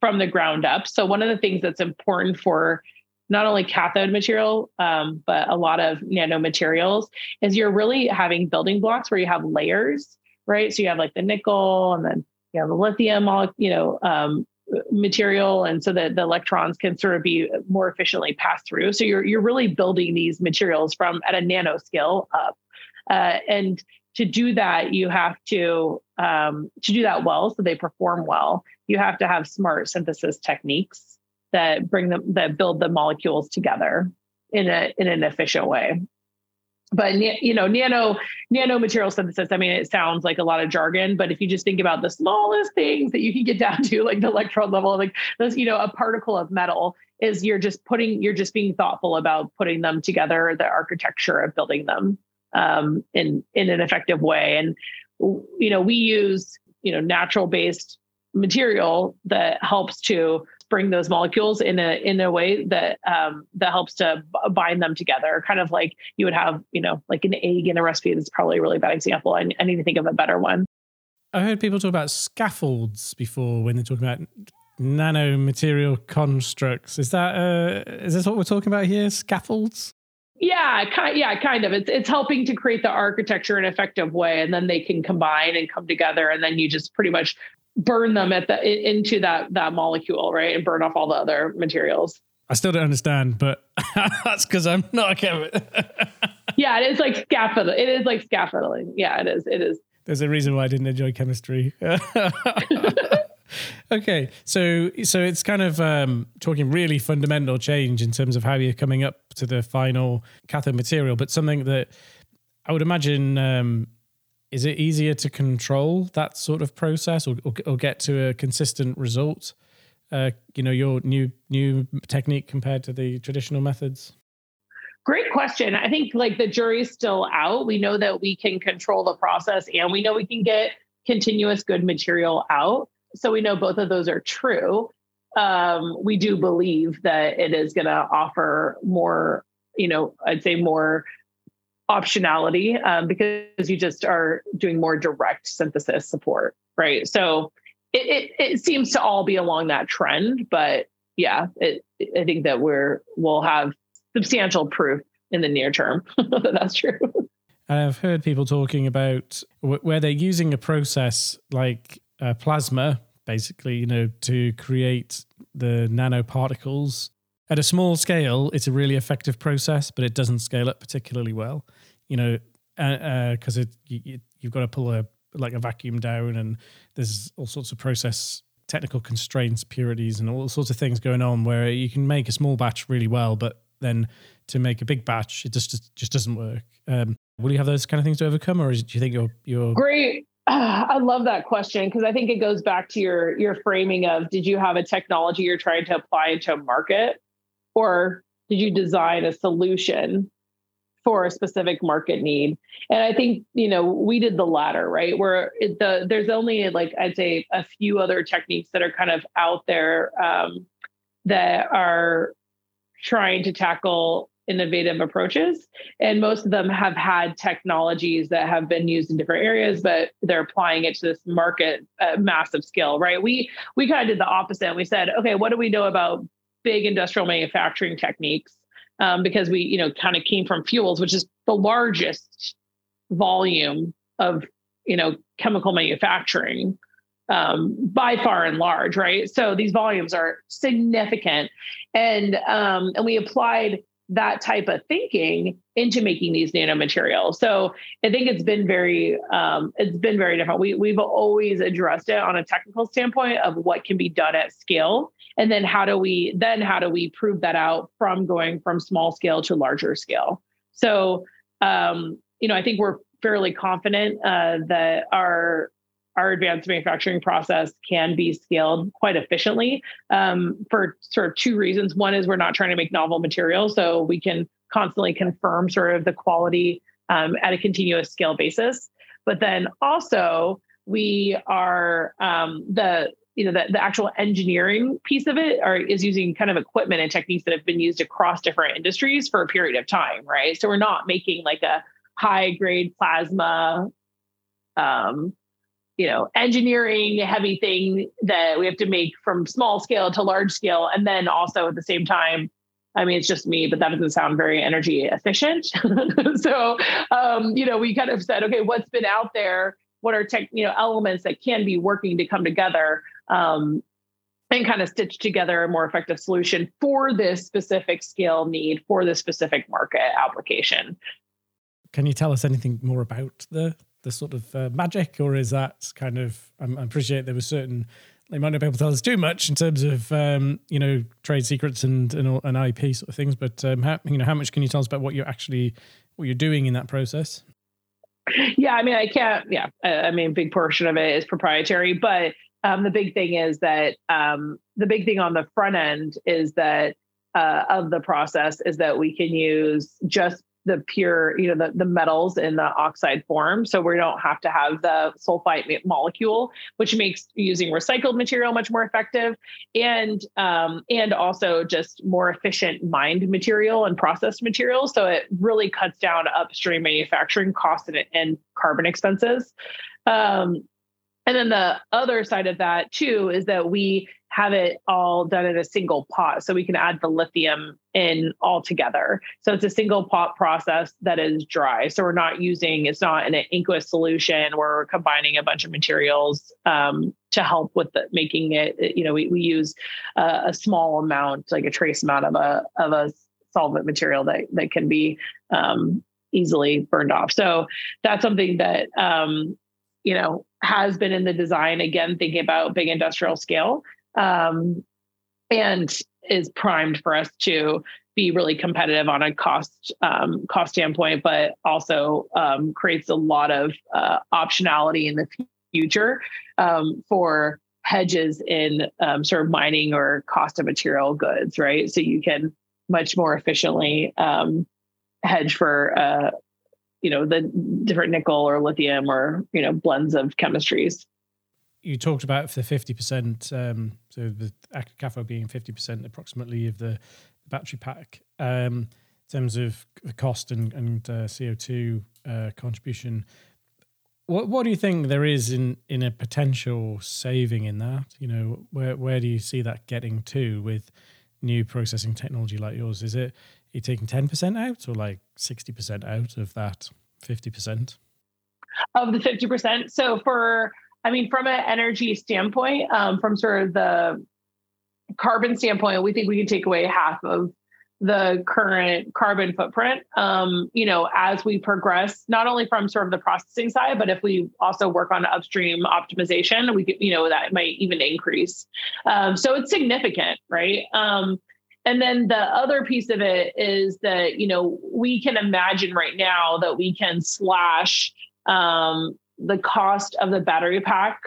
from the ground up. So one of the things that's important for not only cathode material, um, but a lot of nanomaterials is you're really having building blocks where you have layers, right? So you have like the nickel and then you have the lithium, all, you know, um, material, and so that the electrons can sort of be more efficiently passed through. So you're you're really building these materials from at a nanoscale up, uh, and to do that, you have to um, to do that well, so they perform well. You have to have smart synthesis techniques that bring them that build the molecules together in a in an efficient way. But you know, nano nano material synthesis. I mean, it sounds like a lot of jargon, but if you just think about the smallest things that you can get down to, like the electron level, like this, you know, a particle of metal is you're just putting you're just being thoughtful about putting them together, the architecture of building them um, in in an effective way. And you know, we use you know natural based material that helps to bring those molecules in a in a way that um, that helps to bind them together. Kind of like you would have, you know, like an egg in a recipe. That's probably a really bad example. I, I need to think of a better one. I heard people talk about scaffolds before when they're talking about nanomaterial constructs. Is that uh, is this what we're talking about here? Scaffolds? Yeah, kind yeah, kind of. It's it's helping to create the architecture in an effective way, and then they can combine and come together, and then you just pretty much burn them at the into that that molecule, right, and burn off all the other materials. I still don't understand, but that's because I'm not a chemist. yeah, it is like scaffolding. It is like scaffolding. Yeah, it is. It is. There's a reason why I didn't enjoy chemistry. okay, so so it's kind of um, talking really fundamental change in terms of how you're coming up to the final cathode material, but something that I would imagine um, is it easier to control that sort of process or, or, or get to a consistent result? Uh, you know, your new new technique compared to the traditional methods. Great question. I think like the jury's still out. We know that we can control the process and we know we can get continuous good material out. So we know both of those are true. Um, we do believe that it is going to offer more, you know, I'd say more optionality um, because you just are doing more direct synthesis support, right? So it, it, it seems to all be along that trend, but yeah, it, I think that we're we'll have substantial proof in the near term that that's true. I've heard people talking about where they're using a process like uh, plasma, basically, you know, to create the nanoparticles. At a small scale, it's a really effective process, but it doesn't scale up particularly well. You know, because uh, uh, it you, you've got to pull a like a vacuum down, and there's all sorts of process technical constraints, purities, and all sorts of things going on where you can make a small batch really well, but then to make a big batch, it just just, just doesn't work. Um, will you have those kind of things to overcome, or is, do you think you're you're great? I love that question because I think it goes back to your your framing of did you have a technology you're trying to apply into a market or did you design a solution for a specific market need? And i think you know we did the latter right? Where it, the there's only like i'd say a few other techniques that are kind of out there um, that are trying to tackle innovative approaches. And most of them have had technologies that have been used in different areas but they're applying it to this market at massive scale right? We we kind of did the opposite. We said okay what do we know about big industrial manufacturing techniques um, because we you know kind of came from fuels which is the largest volume of you know chemical manufacturing um, by far and large right? So these volumes are significant. And um, and we applied that type of thinking into making these nanomaterials. So I think it's been very um, it's been very different. We we've always addressed it on a technical standpoint of what can be done at scale, and then how do we then how do we prove that out from going from small scale to larger scale. So um, you know I think we're fairly confident uh, that our our advanced manufacturing process can be scaled quite efficiently um, for sort of two reasons. One is we're not trying to make novel materials, so we can constantly confirm sort of the quality um, at a continuous scale basis. But then also we are um, the you know the, the actual engineering piece of it are, is using kind of equipment and techniques that have been used across different industries for a period of time, right? So we're not making like a high grade plasma um, you know engineering heavy thing that we have to make from small scale to large scale. And then also at the same time i mean it's just me but that doesn't sound very energy efficient. So um, you know we kind of said okay what's been out there? What are tech you know elements that can be working to come together um, and kind of stitch together a more effective solution for this specific scale need for this specific market application? Can you tell us anything more about the the sort of uh, magic, or is that kind of? I appreciate there was certain they might not be able to tell us too much in terms of um, you know trade secrets and and, and IP sort of things, but um, how, you know how much can you tell us about what you're actually what you're doing in that process? Yeah, I mean, I can't. Yeah, I mean, big portion of it is proprietary, but um, the big thing is that um, the big thing on the front end is that uh, of the process is that we can use just the pure, you know, the, the metals in the oxide form. So we don't have to have the sulfite molecule, which makes using recycled material much more effective and um, and also just more efficient mined material and processed material. So it really cuts down upstream manufacturing costs and, and carbon expenses. Um, and then the other side of that too is that we have it all done in a single pot. So we can add the lithium in all together. So it's a single pot process that is dry. So we're not using, it's not an aqueous solution we're combining a bunch of materials um, to help with the, making it, you know, we, we use uh, a small amount, like a trace amount of a, of a solvent material that, that can be um, easily burned off. So that's something that, um, you know, has been in the design again, thinking about big industrial scale um, and is primed for us to be really competitive on a cost um, cost standpoint, but also um, creates a lot of uh, optionality in the future um, for hedges in um, sort of mining or cost of material goods, right? So you can much more efficiently um, hedge for uh, you know the different nickel or lithium or you know blends of chemistries you talked about the 50%, um, so the cathode being 50% approximately of the battery pack. Um, in terms of cost and, and uh, CO2 uh, contribution, what what do you think there is in, in a potential saving in that? You know, where where do you see that getting to with new processing technology like yours? Is it you taking ten percent out or like sixty percent out of that fifty percent? Of the fifty percent. So for I mean, from an energy standpoint, um, from sort of the carbon standpoint, we think we can take away half of the current carbon footprint. Um, you know, as we progress, not only from sort of the processing side, but if we also work on upstream optimization, we could, you know, that might even increase. Um, so it's significant, right? Um, and then the other piece of it is that you know we can imagine right now that we can slash um, the cost of the battery pack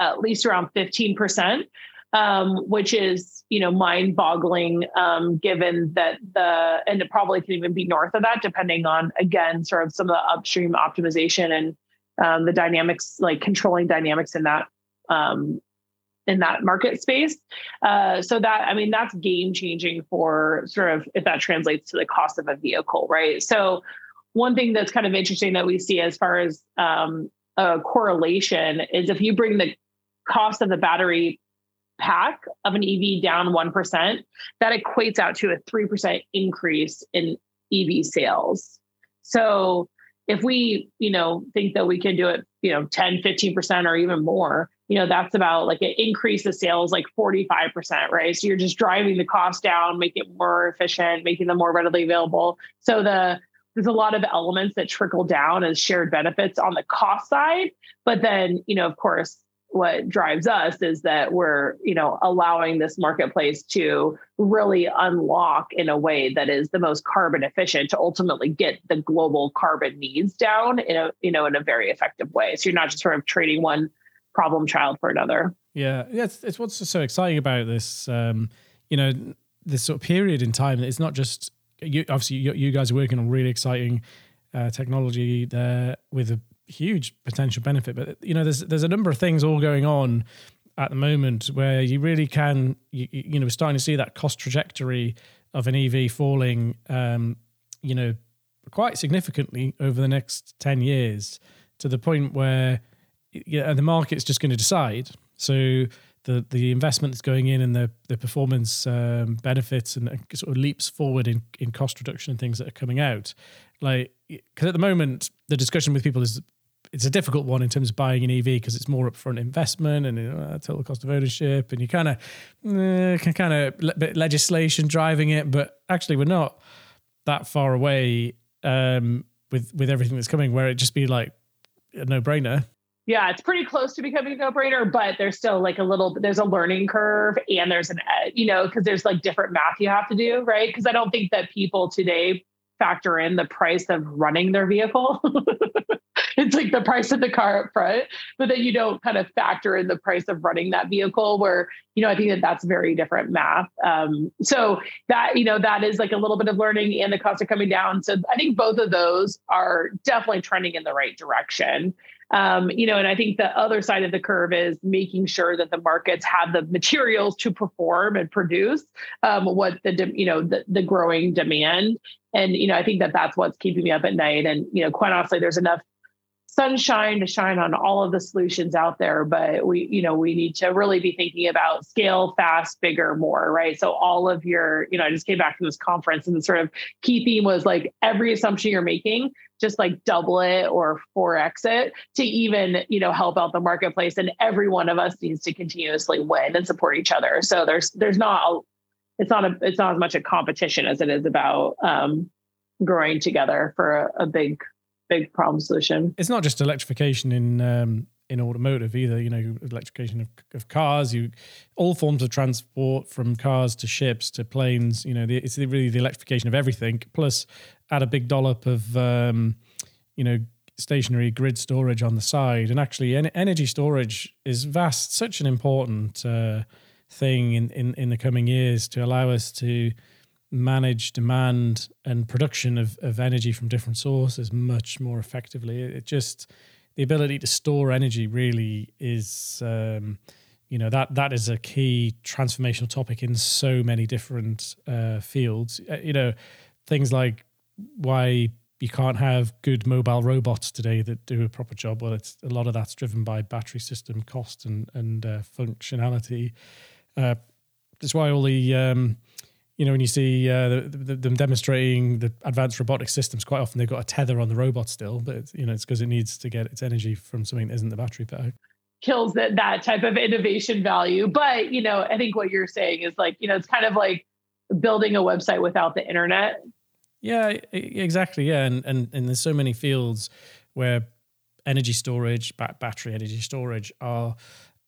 at least around 15%, um, which is, you know, mind boggling um, given that the, and it probably can even be north of that, depending on, again, sort of some of the upstream optimization and um, the dynamics, like controlling dynamics in that um, in that market space. Uh, so that I mean that's game changing for sort of if that translates to the cost of a vehicle, right? So one thing that's kind of interesting that we see as far as um, a correlation is if you bring the cost of the battery pack of an EV down 1%, that equates out to a 3% increase in EV sales. So if we, you know, think that we can do it, you know, 10, 15% or even more, you know, that's about like an increase of sales like 45%, right? So you're just driving the cost down, making it more efficient, making them more readily available. So the there's a lot of elements that trickle down as shared benefits on the cost side. But then, you know, of course, what drives us is that we're you know allowing this marketplace to really unlock in a way that is the most carbon efficient to ultimately get the global carbon needs down in a you know in a very effective way. So you're not just sort of trading one problem child for another. Yeah. Yeah it's, what's so exciting about this um you know this sort of period in time it's not just you obviously you, you guys are working on really exciting uh, technology there with a huge potential benefit. But you know, there's there's a number of things all going on at the moment where you really can you, you know we're starting to see that cost trajectory of an EV falling, um, you know, quite significantly over the next ten years to the point where yeah, the market's just going to decide. So the the investment that's going in and the the performance um, benefits and sort of leaps forward in in cost reduction and things that are coming out, like because at the moment the discussion with people is it's a difficult one in terms of buying an EV because it's more upfront investment and uh, total cost of ownership, and you kind of uh, can kind of le- legislation driving it, but actually we're not that far away um, with with everything that's coming, where it just be like a no brainer. Yeah, it's pretty close to becoming a no brainer, but there's still like a little, there's a learning curve and there's an, you know, because there's like different math you have to do, right? Because I don't think that people today factor in the price of running their vehicle. it's like the price of the car up front, but then you don't kind of factor in the price of running that vehicle. Where you know I think that that's very different math. Um, so that you know that is like a little bit of learning, and the costs are coming down. So I think both of those are definitely trending in the right direction. Um, you know, and I think the other side of the curve is making sure that the markets have the materials to perform and produce um, what the you know the, the growing demand. And you know, I think that that's what's keeping me up at night. And you know, quite honestly, there's enough sunshine to shine on all of the solutions out there but we you know we need to really be thinking about scale fast bigger more right? So all of your you know i just came back from this conference and the sort of key theme was like every assumption you're making just like double it or 4x it to even you know help out the marketplace and every one of us needs to continuously win and support each other. So there's there's not a it's not a it's not as much a competition as it is about um growing together for a, a big big problem solution. It's not just electrification in um, in automotive either. You know, electrification of, of cars, you all forms of transport from cars to ships to planes. You know, the, it's really the electrification of everything. Plus, add a big dollop of um, you know stationary grid storage on the side, and actually, en- energy storage is vast, such an important uh, thing in, in in the coming years to allow us to manage demand and production of, of energy from different sources much more effectively. It, just the ability to store energy really is um, you know that that is a key transformational topic in so many different uh, fields. Uh, you know things like why you can't have good mobile robots today that do a proper job. Well, it's a lot of that's driven by battery system cost and and uh, functionality. Uh, that's why all the um, you know, when you see uh, the, the, them demonstrating the advanced robotic systems, quite often they've got a tether on the robot still, but you know, it's because it needs to get its energy from something that isn't the battery pack. Kills that that type of innovation value, but you know, I think what you're saying is like, you know, it's kind of like building a website without the internet. Yeah, exactly. Yeah, and and and there's so many fields where energy storage, battery energy storage, are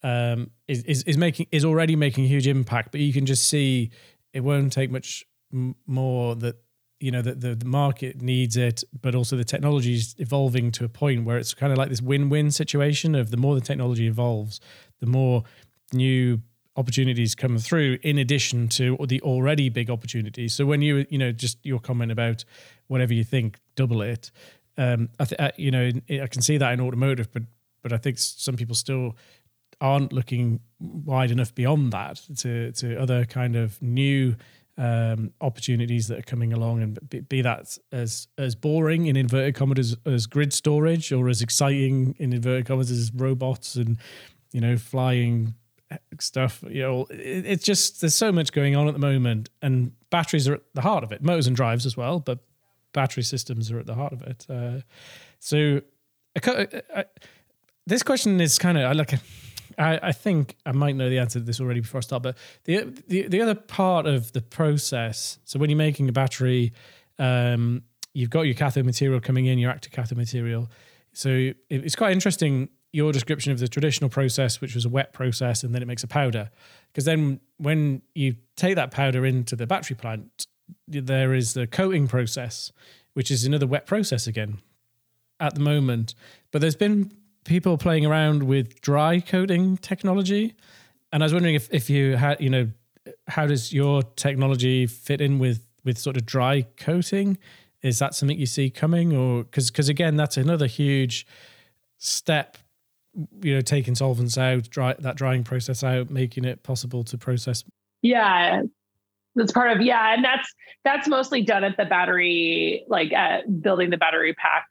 um, is, is is making is already making a huge impact, but you can just see it won't take much more that you know that the, the market needs it, but also the technology is evolving to a point where it's kind of like this win-win situation of the more the technology evolves, the more new opportunities come through in addition to the already big opportunities. So when you you know just your comment about whatever you think, double it. Um, I th- you know I can see that in automotive, but but I think some people still aren't looking wide enough beyond that to to other kind of new um, opportunities that are coming along, and be, be, that as as boring in inverted commas as, as, grid storage, or as exciting in inverted commas as robots and you know flying stuff. You know, it, it's just there's so much going on at the moment, and batteries are at the heart of it. Motors and drives as well, but battery systems are at the heart of it. Uh, so, I, I, this question is kind of I like. A, I, I think I might know the answer to this already before I start, but the the, the other part of the process. So when you're making a battery, um, you've got your cathode material coming in, your active cathode material. So it, it's quite interesting your description of the traditional process, which was a wet process, and then it makes a powder. Because then when you take that powder into the battery plant, there is the coating process, which is another wet process again at the moment. But there's been people playing around with dry coating technology. And I was wondering if, if you had, you know, how does your technology fit in with with sort of dry coating? Is that something you see coming, or because because again, that's another huge step. You know, taking solvents out, dry that drying process out, making it possible to process. Yeah, that's part of yeah, and that's that's mostly done at the battery, like at building the battery pack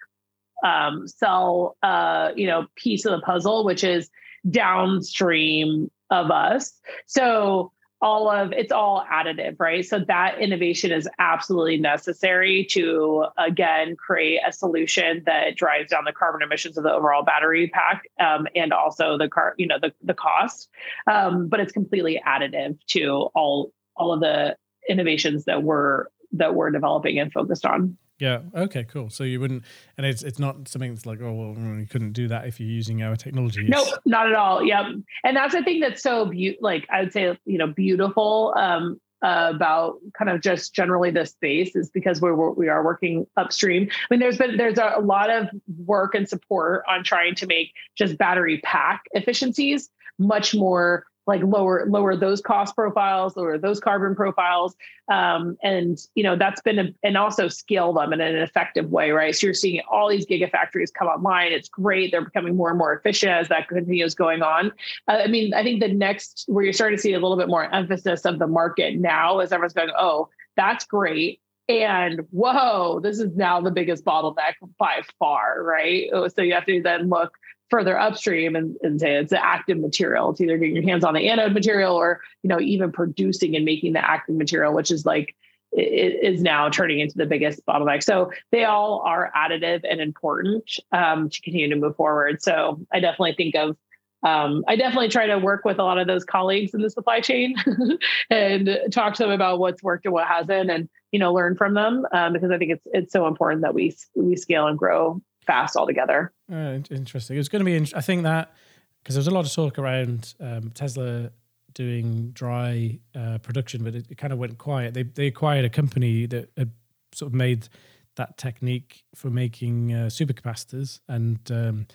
um, cell, uh, you know, piece of the puzzle, which is downstream of us. So all of it's all additive, right? So that innovation is absolutely necessary to again create a solution that drives down the carbon emissions of the overall battery pack um, and also the car, you know, the the cost. Um, but it's completely additive to all all of the innovations that we're that we're developing and focused on. Yeah. Okay. Cool. So you wouldn't, and it's it's not something that's like, oh well, you couldn't do that if you're using our technology. No, nope, not at all. Yep. And that's the thing that's so beautiful. like I would say, you know, beautiful um, uh, about kind of just generally this space is because we're we are working upstream. I mean, there's been there's a, a lot of work and support on trying to make just battery pack efficiencies much more like lower lower those cost profiles lower those carbon profiles. Um, and you know that's been a, and also scale them in an effective way right? So you're seeing all these gigafactories come online. It's great. They're becoming more and more efficient as that continues going on. Uh, i mean i think the next where you're starting to see a little bit more emphasis of the market now as everyone's going oh that's great. And whoa, this is now the biggest bottleneck by far, right? So you have to then look further upstream and, and say it's the active material. It's either getting your hands on the anode material or, you know, even producing and making the active material, which is like it is now turning into the biggest bottleneck. So they all are additive and important um, to continue to move forward. So I definitely think of um, I definitely try to work with a lot of those colleagues in the supply chain and talk to them about what's worked and what hasn't, and you know learn from them um, because I think it's it's so important that we we scale and grow fast altogether. Uh, interesting. It's going to be. I think that because there's a lot of talk around um, Tesla doing dry uh, production, but it, it, kind of went quiet. They they acquired a company that had sort of made that technique for making uh, supercapacitors, and um,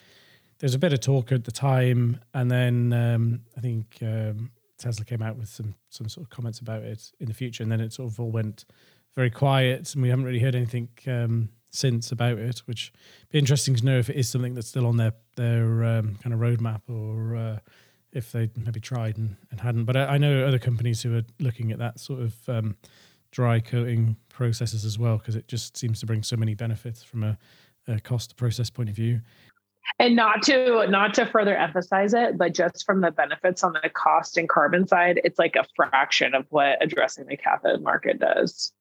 there's a bit of talk at the time, and then um, I think um, Tesla came out with some some sort of comments about it in the future, and then it sort of all went very quiet, and we haven't really heard anything um, since about it, which be interesting to know if it is something that's still on their their um, kind of roadmap or uh, if they maybe tried and, and hadn't. But I, I, know other companies who are looking at that sort of um, dry coating processes as well because it just seems to bring so many benefits from a, a cost process point of view. And not to not to further emphasize it, but just from the benefits on the cost and carbon side, it's like a fraction of what addressing the cathode market does.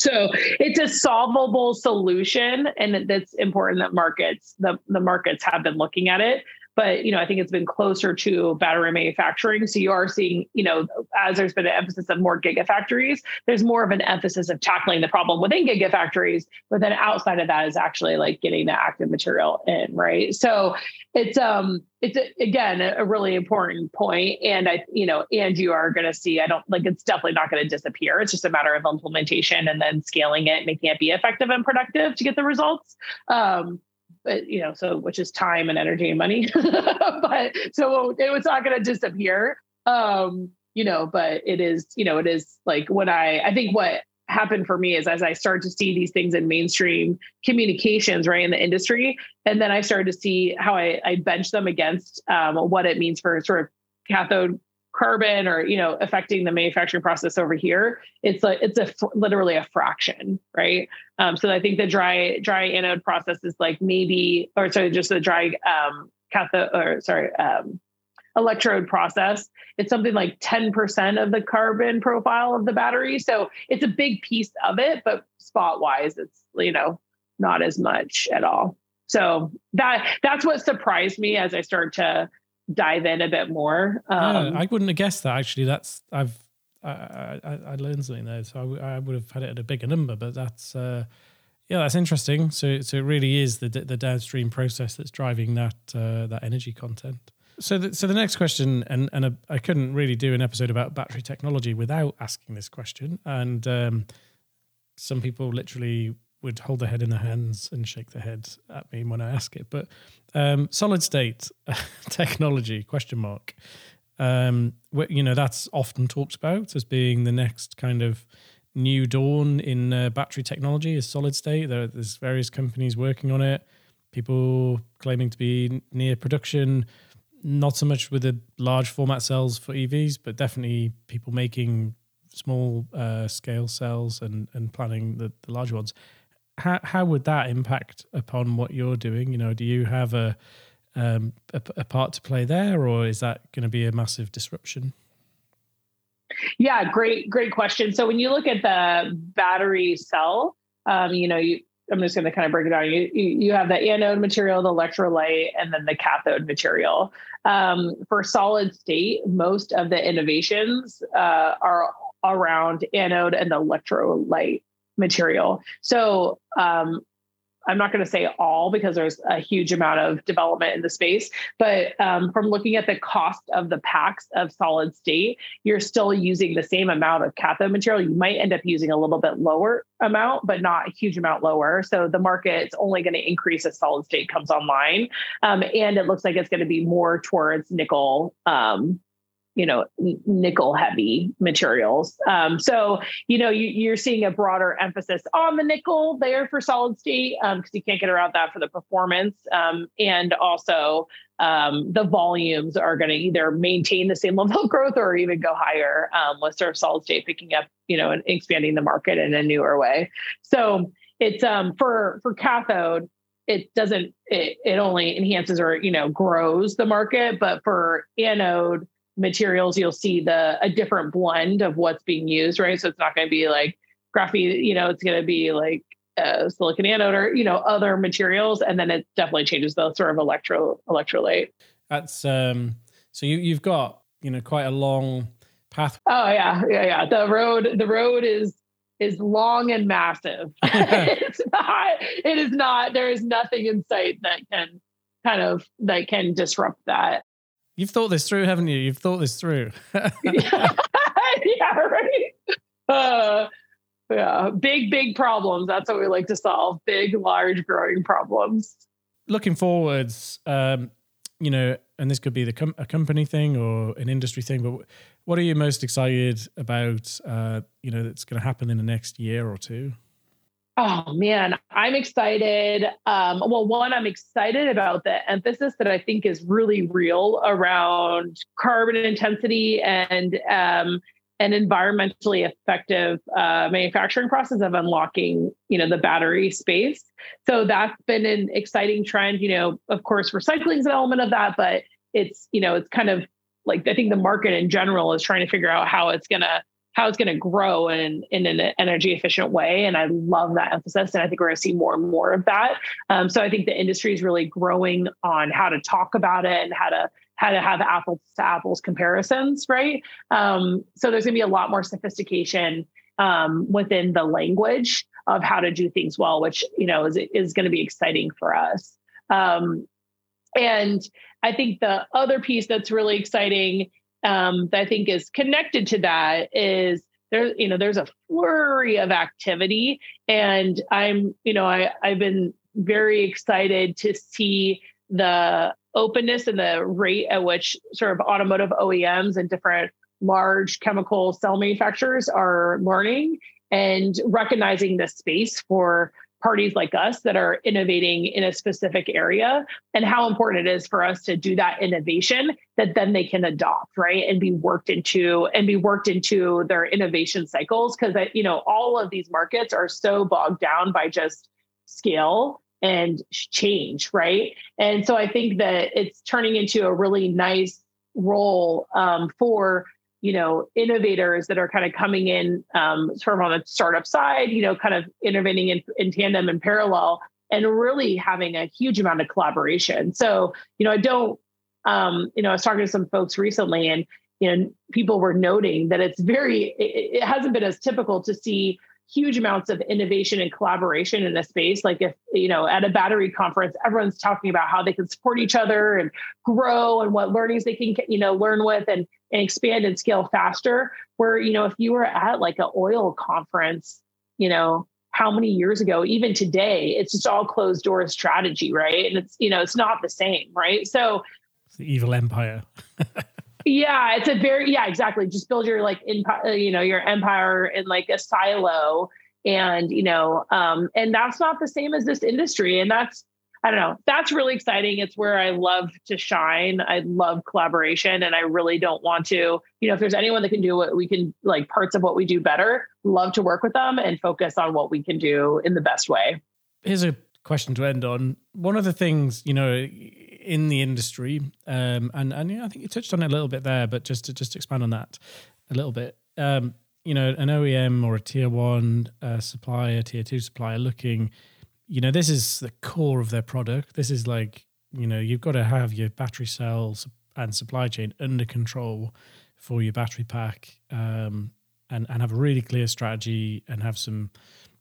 So it's a solvable solution, and that's important that markets the, the markets have been looking at it. But you know, I think it's been closer to battery manufacturing. So you are seeing, you know, as there's been an emphasis of more gigafactories, there's more of an emphasis of tackling the problem within gigafactories, but then outside of that is actually like getting the active material in, right? So it's um it's again a really important point and i you know and you are going to see i don't like it's definitely not going to disappear it's just a matter of implementation and then scaling it making it be effective and productive to get the results um but you know so which is time and energy and money. But so it's not going to disappear. Um you know but it is you know it is like when i i think what happened for me is as I started to see these things in mainstream communications, right, in the industry, and then I started to see how I, I bench them against um, what it means for sort of cathode carbon or you know affecting the manufacturing process over here it's like it's a literally a fraction right um, so i think the dry dry anode process is like maybe or sorry just the dry um cathode or sorry um electrode process. It's something like 10% of the carbon profile of the battery. So it's a big piece of it, but spot wise, it's, you know, not as much at all. So that that's what surprised me as I started to dive in a bit more. Um, yeah, I wouldn't have guessed that actually. That's I've I, I, I learned something there, so I, I, would have had it at a bigger number. But that's uh, yeah, that's interesting. So so it really is the the downstream process that's driving that uh, that energy content. So, the, so the next question, and and a, I couldn't really do an episode about battery technology without asking this question. And um, some people literally would hold their head in their hands and shake their heads at me when I ask it. But um, solid state technology question mark. Um, you know that's often talked about as being the next kind of new dawn in uh, battery technology is solid state. There, there's various companies working on it. People claiming to be near production not so much with the large format cells for EVs, but definitely people making small uh, scale cells and and planning the, the larger ones. How how would that impact upon what you're doing? You know, do you have a um, a, a part to play there, or is that going to be a massive disruption? Yeah, great, great question. So when you look at the battery cell, um, you know, you, I'm just going to kind of break it down. You, you have the anode material, the electrolyte, and then the cathode material. Um, for solid state, most of the innovations uh, are around anode and electrolyte material. So um, I'm not going to say all because there's a huge amount of development in the space, but um, from looking at the cost of the packs of solid state, you're still using the same amount of cathode material. You might end up using a little bit lower amount, but not a huge amount lower. So the market's only going to increase as solid state comes online. Um, and it looks like it's going to be more towards nickel um, you know nickel heavy materials. Um, so you know you, are seeing a broader emphasis on the nickel there for solid state because um, you can't get around that for the performance. Um, and also um, the volumes are going to either maintain the same level of growth or even go higher um, with sort of solid state picking up you know and expanding the market in a newer way. So it's um, for for cathode it doesn't it, it only enhances or you know grows the market but for anode materials, you'll see the a different blend of what's being used, right? So it's not going to be like graphene, you know, it's going to be like uh, silicon anode or you know other materials, and then it definitely changes the sort of electro electrolyte. That's um. So you you've got you know quite a long path. Oh yeah, yeah, yeah. The road the road is is long and massive. it's not. It is not. There is nothing in sight that can kind of that can disrupt that. You've thought this through, haven't you? You've thought this through. yeah, right. Uh, yeah, big, big problems. That's what we like to solve. Big, large, growing problems. Looking forwards, um, you know, and this could be the com- a company thing or an industry thing, but what are you most excited about? Uh, you know, that's going to happen in the next year or two. Oh man, I'm excited. Um, well, one, I'm excited about the emphasis that I think is really real around carbon intensity and um, an environmentally effective uh, manufacturing process of unlocking, you know, the battery space. So that's been an exciting trend. You know, of course, recycling is an element of that, but it's you know, it's kind of like I think the market in general is trying to figure out how it's going to how it's going to grow in in an energy efficient way. And I love that emphasis, and I think we're going to see more and more of that. Um, so I think the industry is really growing on how to talk about it and how to how to have apples to apples comparisons, right? Um, so there's going to be a lot more sophistication um, within the language of how to do things well, which you know is is going to be exciting for us. Um, and I think the other piece that's really exciting um, that I think is connected to that is there. You know, there's a flurry of activity, and I'm you know I I've been very excited to see the openness and the rate at which sort of automotive OEMs and different large chemical cell manufacturers are learning and recognizing the space for parties like us that are innovating in a specific area and how important it is for us to do that innovation that then they can adopt right and be worked into and be worked into their innovation cycles. Because you know all of these markets are so bogged down by just scale and change right? And so i think that it's turning into a really nice role um, for you know innovators that are kind of coming in um, sort of on the startup side you know kind of innovating in, in tandem and parallel and really having a huge amount of collaboration. So you know i don't um, you know i was talking to some folks recently and you know people were noting that it's very it, it hasn't been as typical to see huge amounts of innovation and collaboration in a space. Like if you know at a battery conference everyone's talking about how they can support each other and grow and what learnings they can you know learn with and, and expand and scale faster. Where you know if you were at like an oil conference you know how many years ago even today it's just all closed door strategy right? And it's you know it's not the same right? So the evil empire yeah it's a very yeah exactly. Just build your like in uh, you know your empire in like a silo and you know um and that's not the same as this industry and that's i don't know that's really exciting. It's where i love to shine. I love collaboration and i really don't want to you know if there's anyone that can do what we can like parts of what we do better love to work with them and focus on what we can do in the best way. Here's a question to end on. One of the things you know in the industry, um, and and yeah, I think you touched on it a little bit there, but just to just expand on that a little bit. Um, you know, an OEM or a tier one uh, supplier, tier two supplier looking, you know, this is the core of their product. This is like, you know, you've got to have your battery cells and supply chain under control for your battery pack, um, and and have a really clear strategy and have some,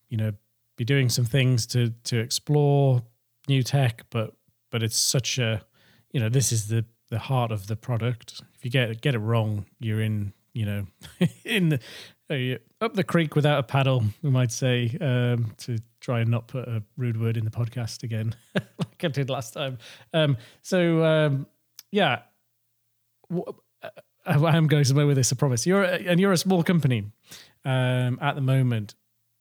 you know, be doing some things to to explore new tech, but but it's such a you know this is the the heart of the product. If you get get it wrong, you're in you know in the uh, up the creek without a paddle. We might say um, to try and not put a rude word in the podcast again, like I did last time. Um, so um, yeah, uh, I am going somewhere with this. I promise. You're a, and you're a small company um, at the moment.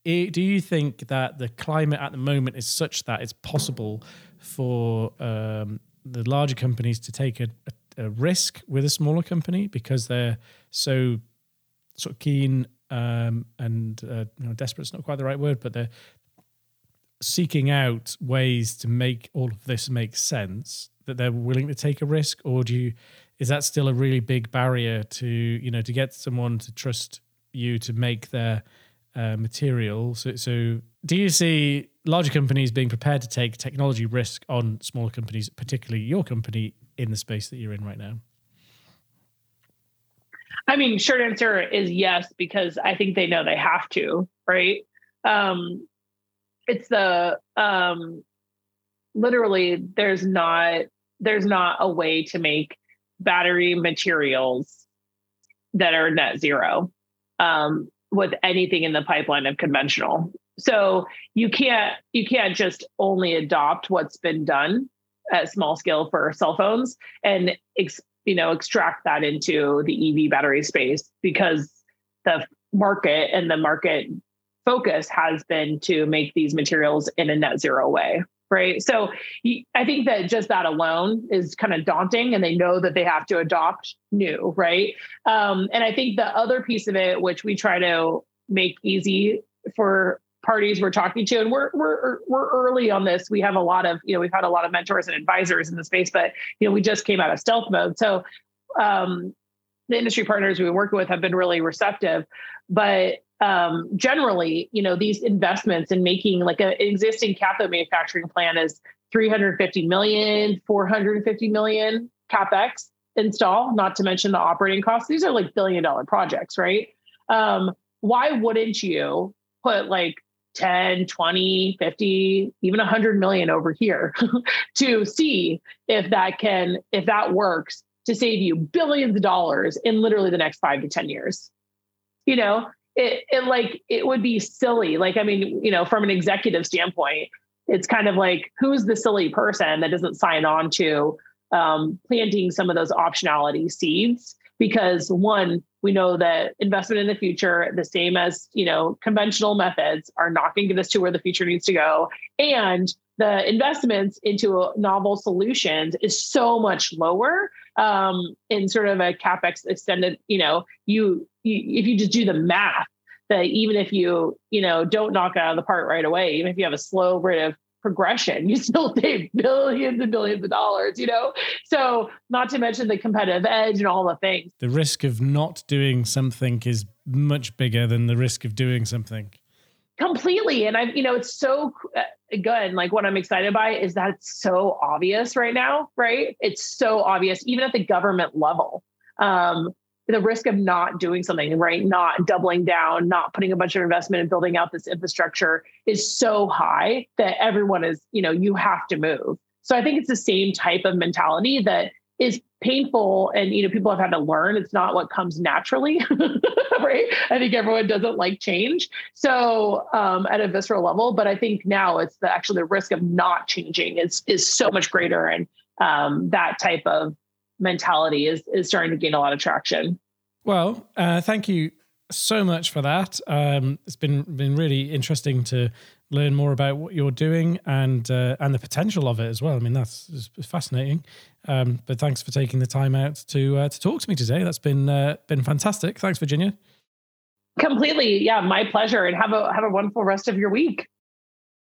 Do you think that the climate at the moment is such that it's possible for um, the larger companies to take a, a, a, risk with a smaller company because they're so sort of keen um, and uh, you know, not quite the right word, but they're seeking out ways to make all of this make sense that they're willing to take a risk? Or do you is that still a really big barrier to you know to get someone to trust you to make their uh, material? So so do you see larger companies being prepared to take technology risk on smaller companies, particularly your company, in the space that you're in right now? I mean, short answer is yes, because I think they know they have to, right? Um, it's the um, literally there's not there's not a way to make battery materials that are net zero um, with anything in the pipeline of conventional so you can't you can't just only adopt what's been done at small scale for cell phones and ex, you know extract that into the EV battery space because the market and the market focus has been to make these materials in a net zero way right? So i think that just that alone is kind of daunting and they know that they have to adopt new right? Um, and i think the other piece of it which we try to make easy for parties we're talking to and we're we're we're early on this we have a lot of you know we've had a lot of mentors and advisors in the space but you know we just came out of stealth mode so um the industry partners we've been working with have been really receptive. But um, generally, you know, these investments in making like an existing cathode manufacturing plan is 350 million, 450 million capex install, not to mention the operating costs. These are like billion dollar projects, right? Um, why wouldn't you put like 10, 20, 50, even 100 million over here to see if that can, if that works to save you billions of dollars in literally the next five to 10 years? You know, it, it like, it would be silly. Like, I mean, you know, from an executive standpoint, it's kind of like who's the silly person that doesn't sign on to um, planting some of those optionality seeds because one we know that investment in the future the same as you know conventional methods are not going to get us to where the future needs to go. And the investments into novel solutions is so much lower um, in sort of a capex extended you know you, you if you just do the math that even if you you know don't knock out of the park right away even if you have a slow rate of progression. You still save billions and billions of dollars you know? So not to mention the competitive edge and all the things. The risk of not doing something is much bigger than the risk of doing something. Completely and i you know it's so uh, good like what i'm excited by is that it's so obvious right now right? It's so obvious even at the government level. Um, the risk of not doing something, right? Not doubling down, not putting a bunch of investment and building out this infrastructure is so high that everyone is, you know, you have to move. So I think it's the same type of mentality that is painful and you know people have had to learn it's not what comes naturally right i think everyone doesn't like change so um, at a visceral level but i think now it's the actually the risk of not changing is is so much greater and um, that type of mentality is is starting to gain a lot of traction. Well, uh, thank you so much for that. Um, it's been been really interesting to learn more about what you're doing and uh, and the potential of it as well. I mean, that's fascinating. Um, but thanks for taking the time out to uh, to talk to me today. That's been uh, been fantastic. Thanks, Virginia. Completely, yeah, my pleasure. And have a have a wonderful rest of your week.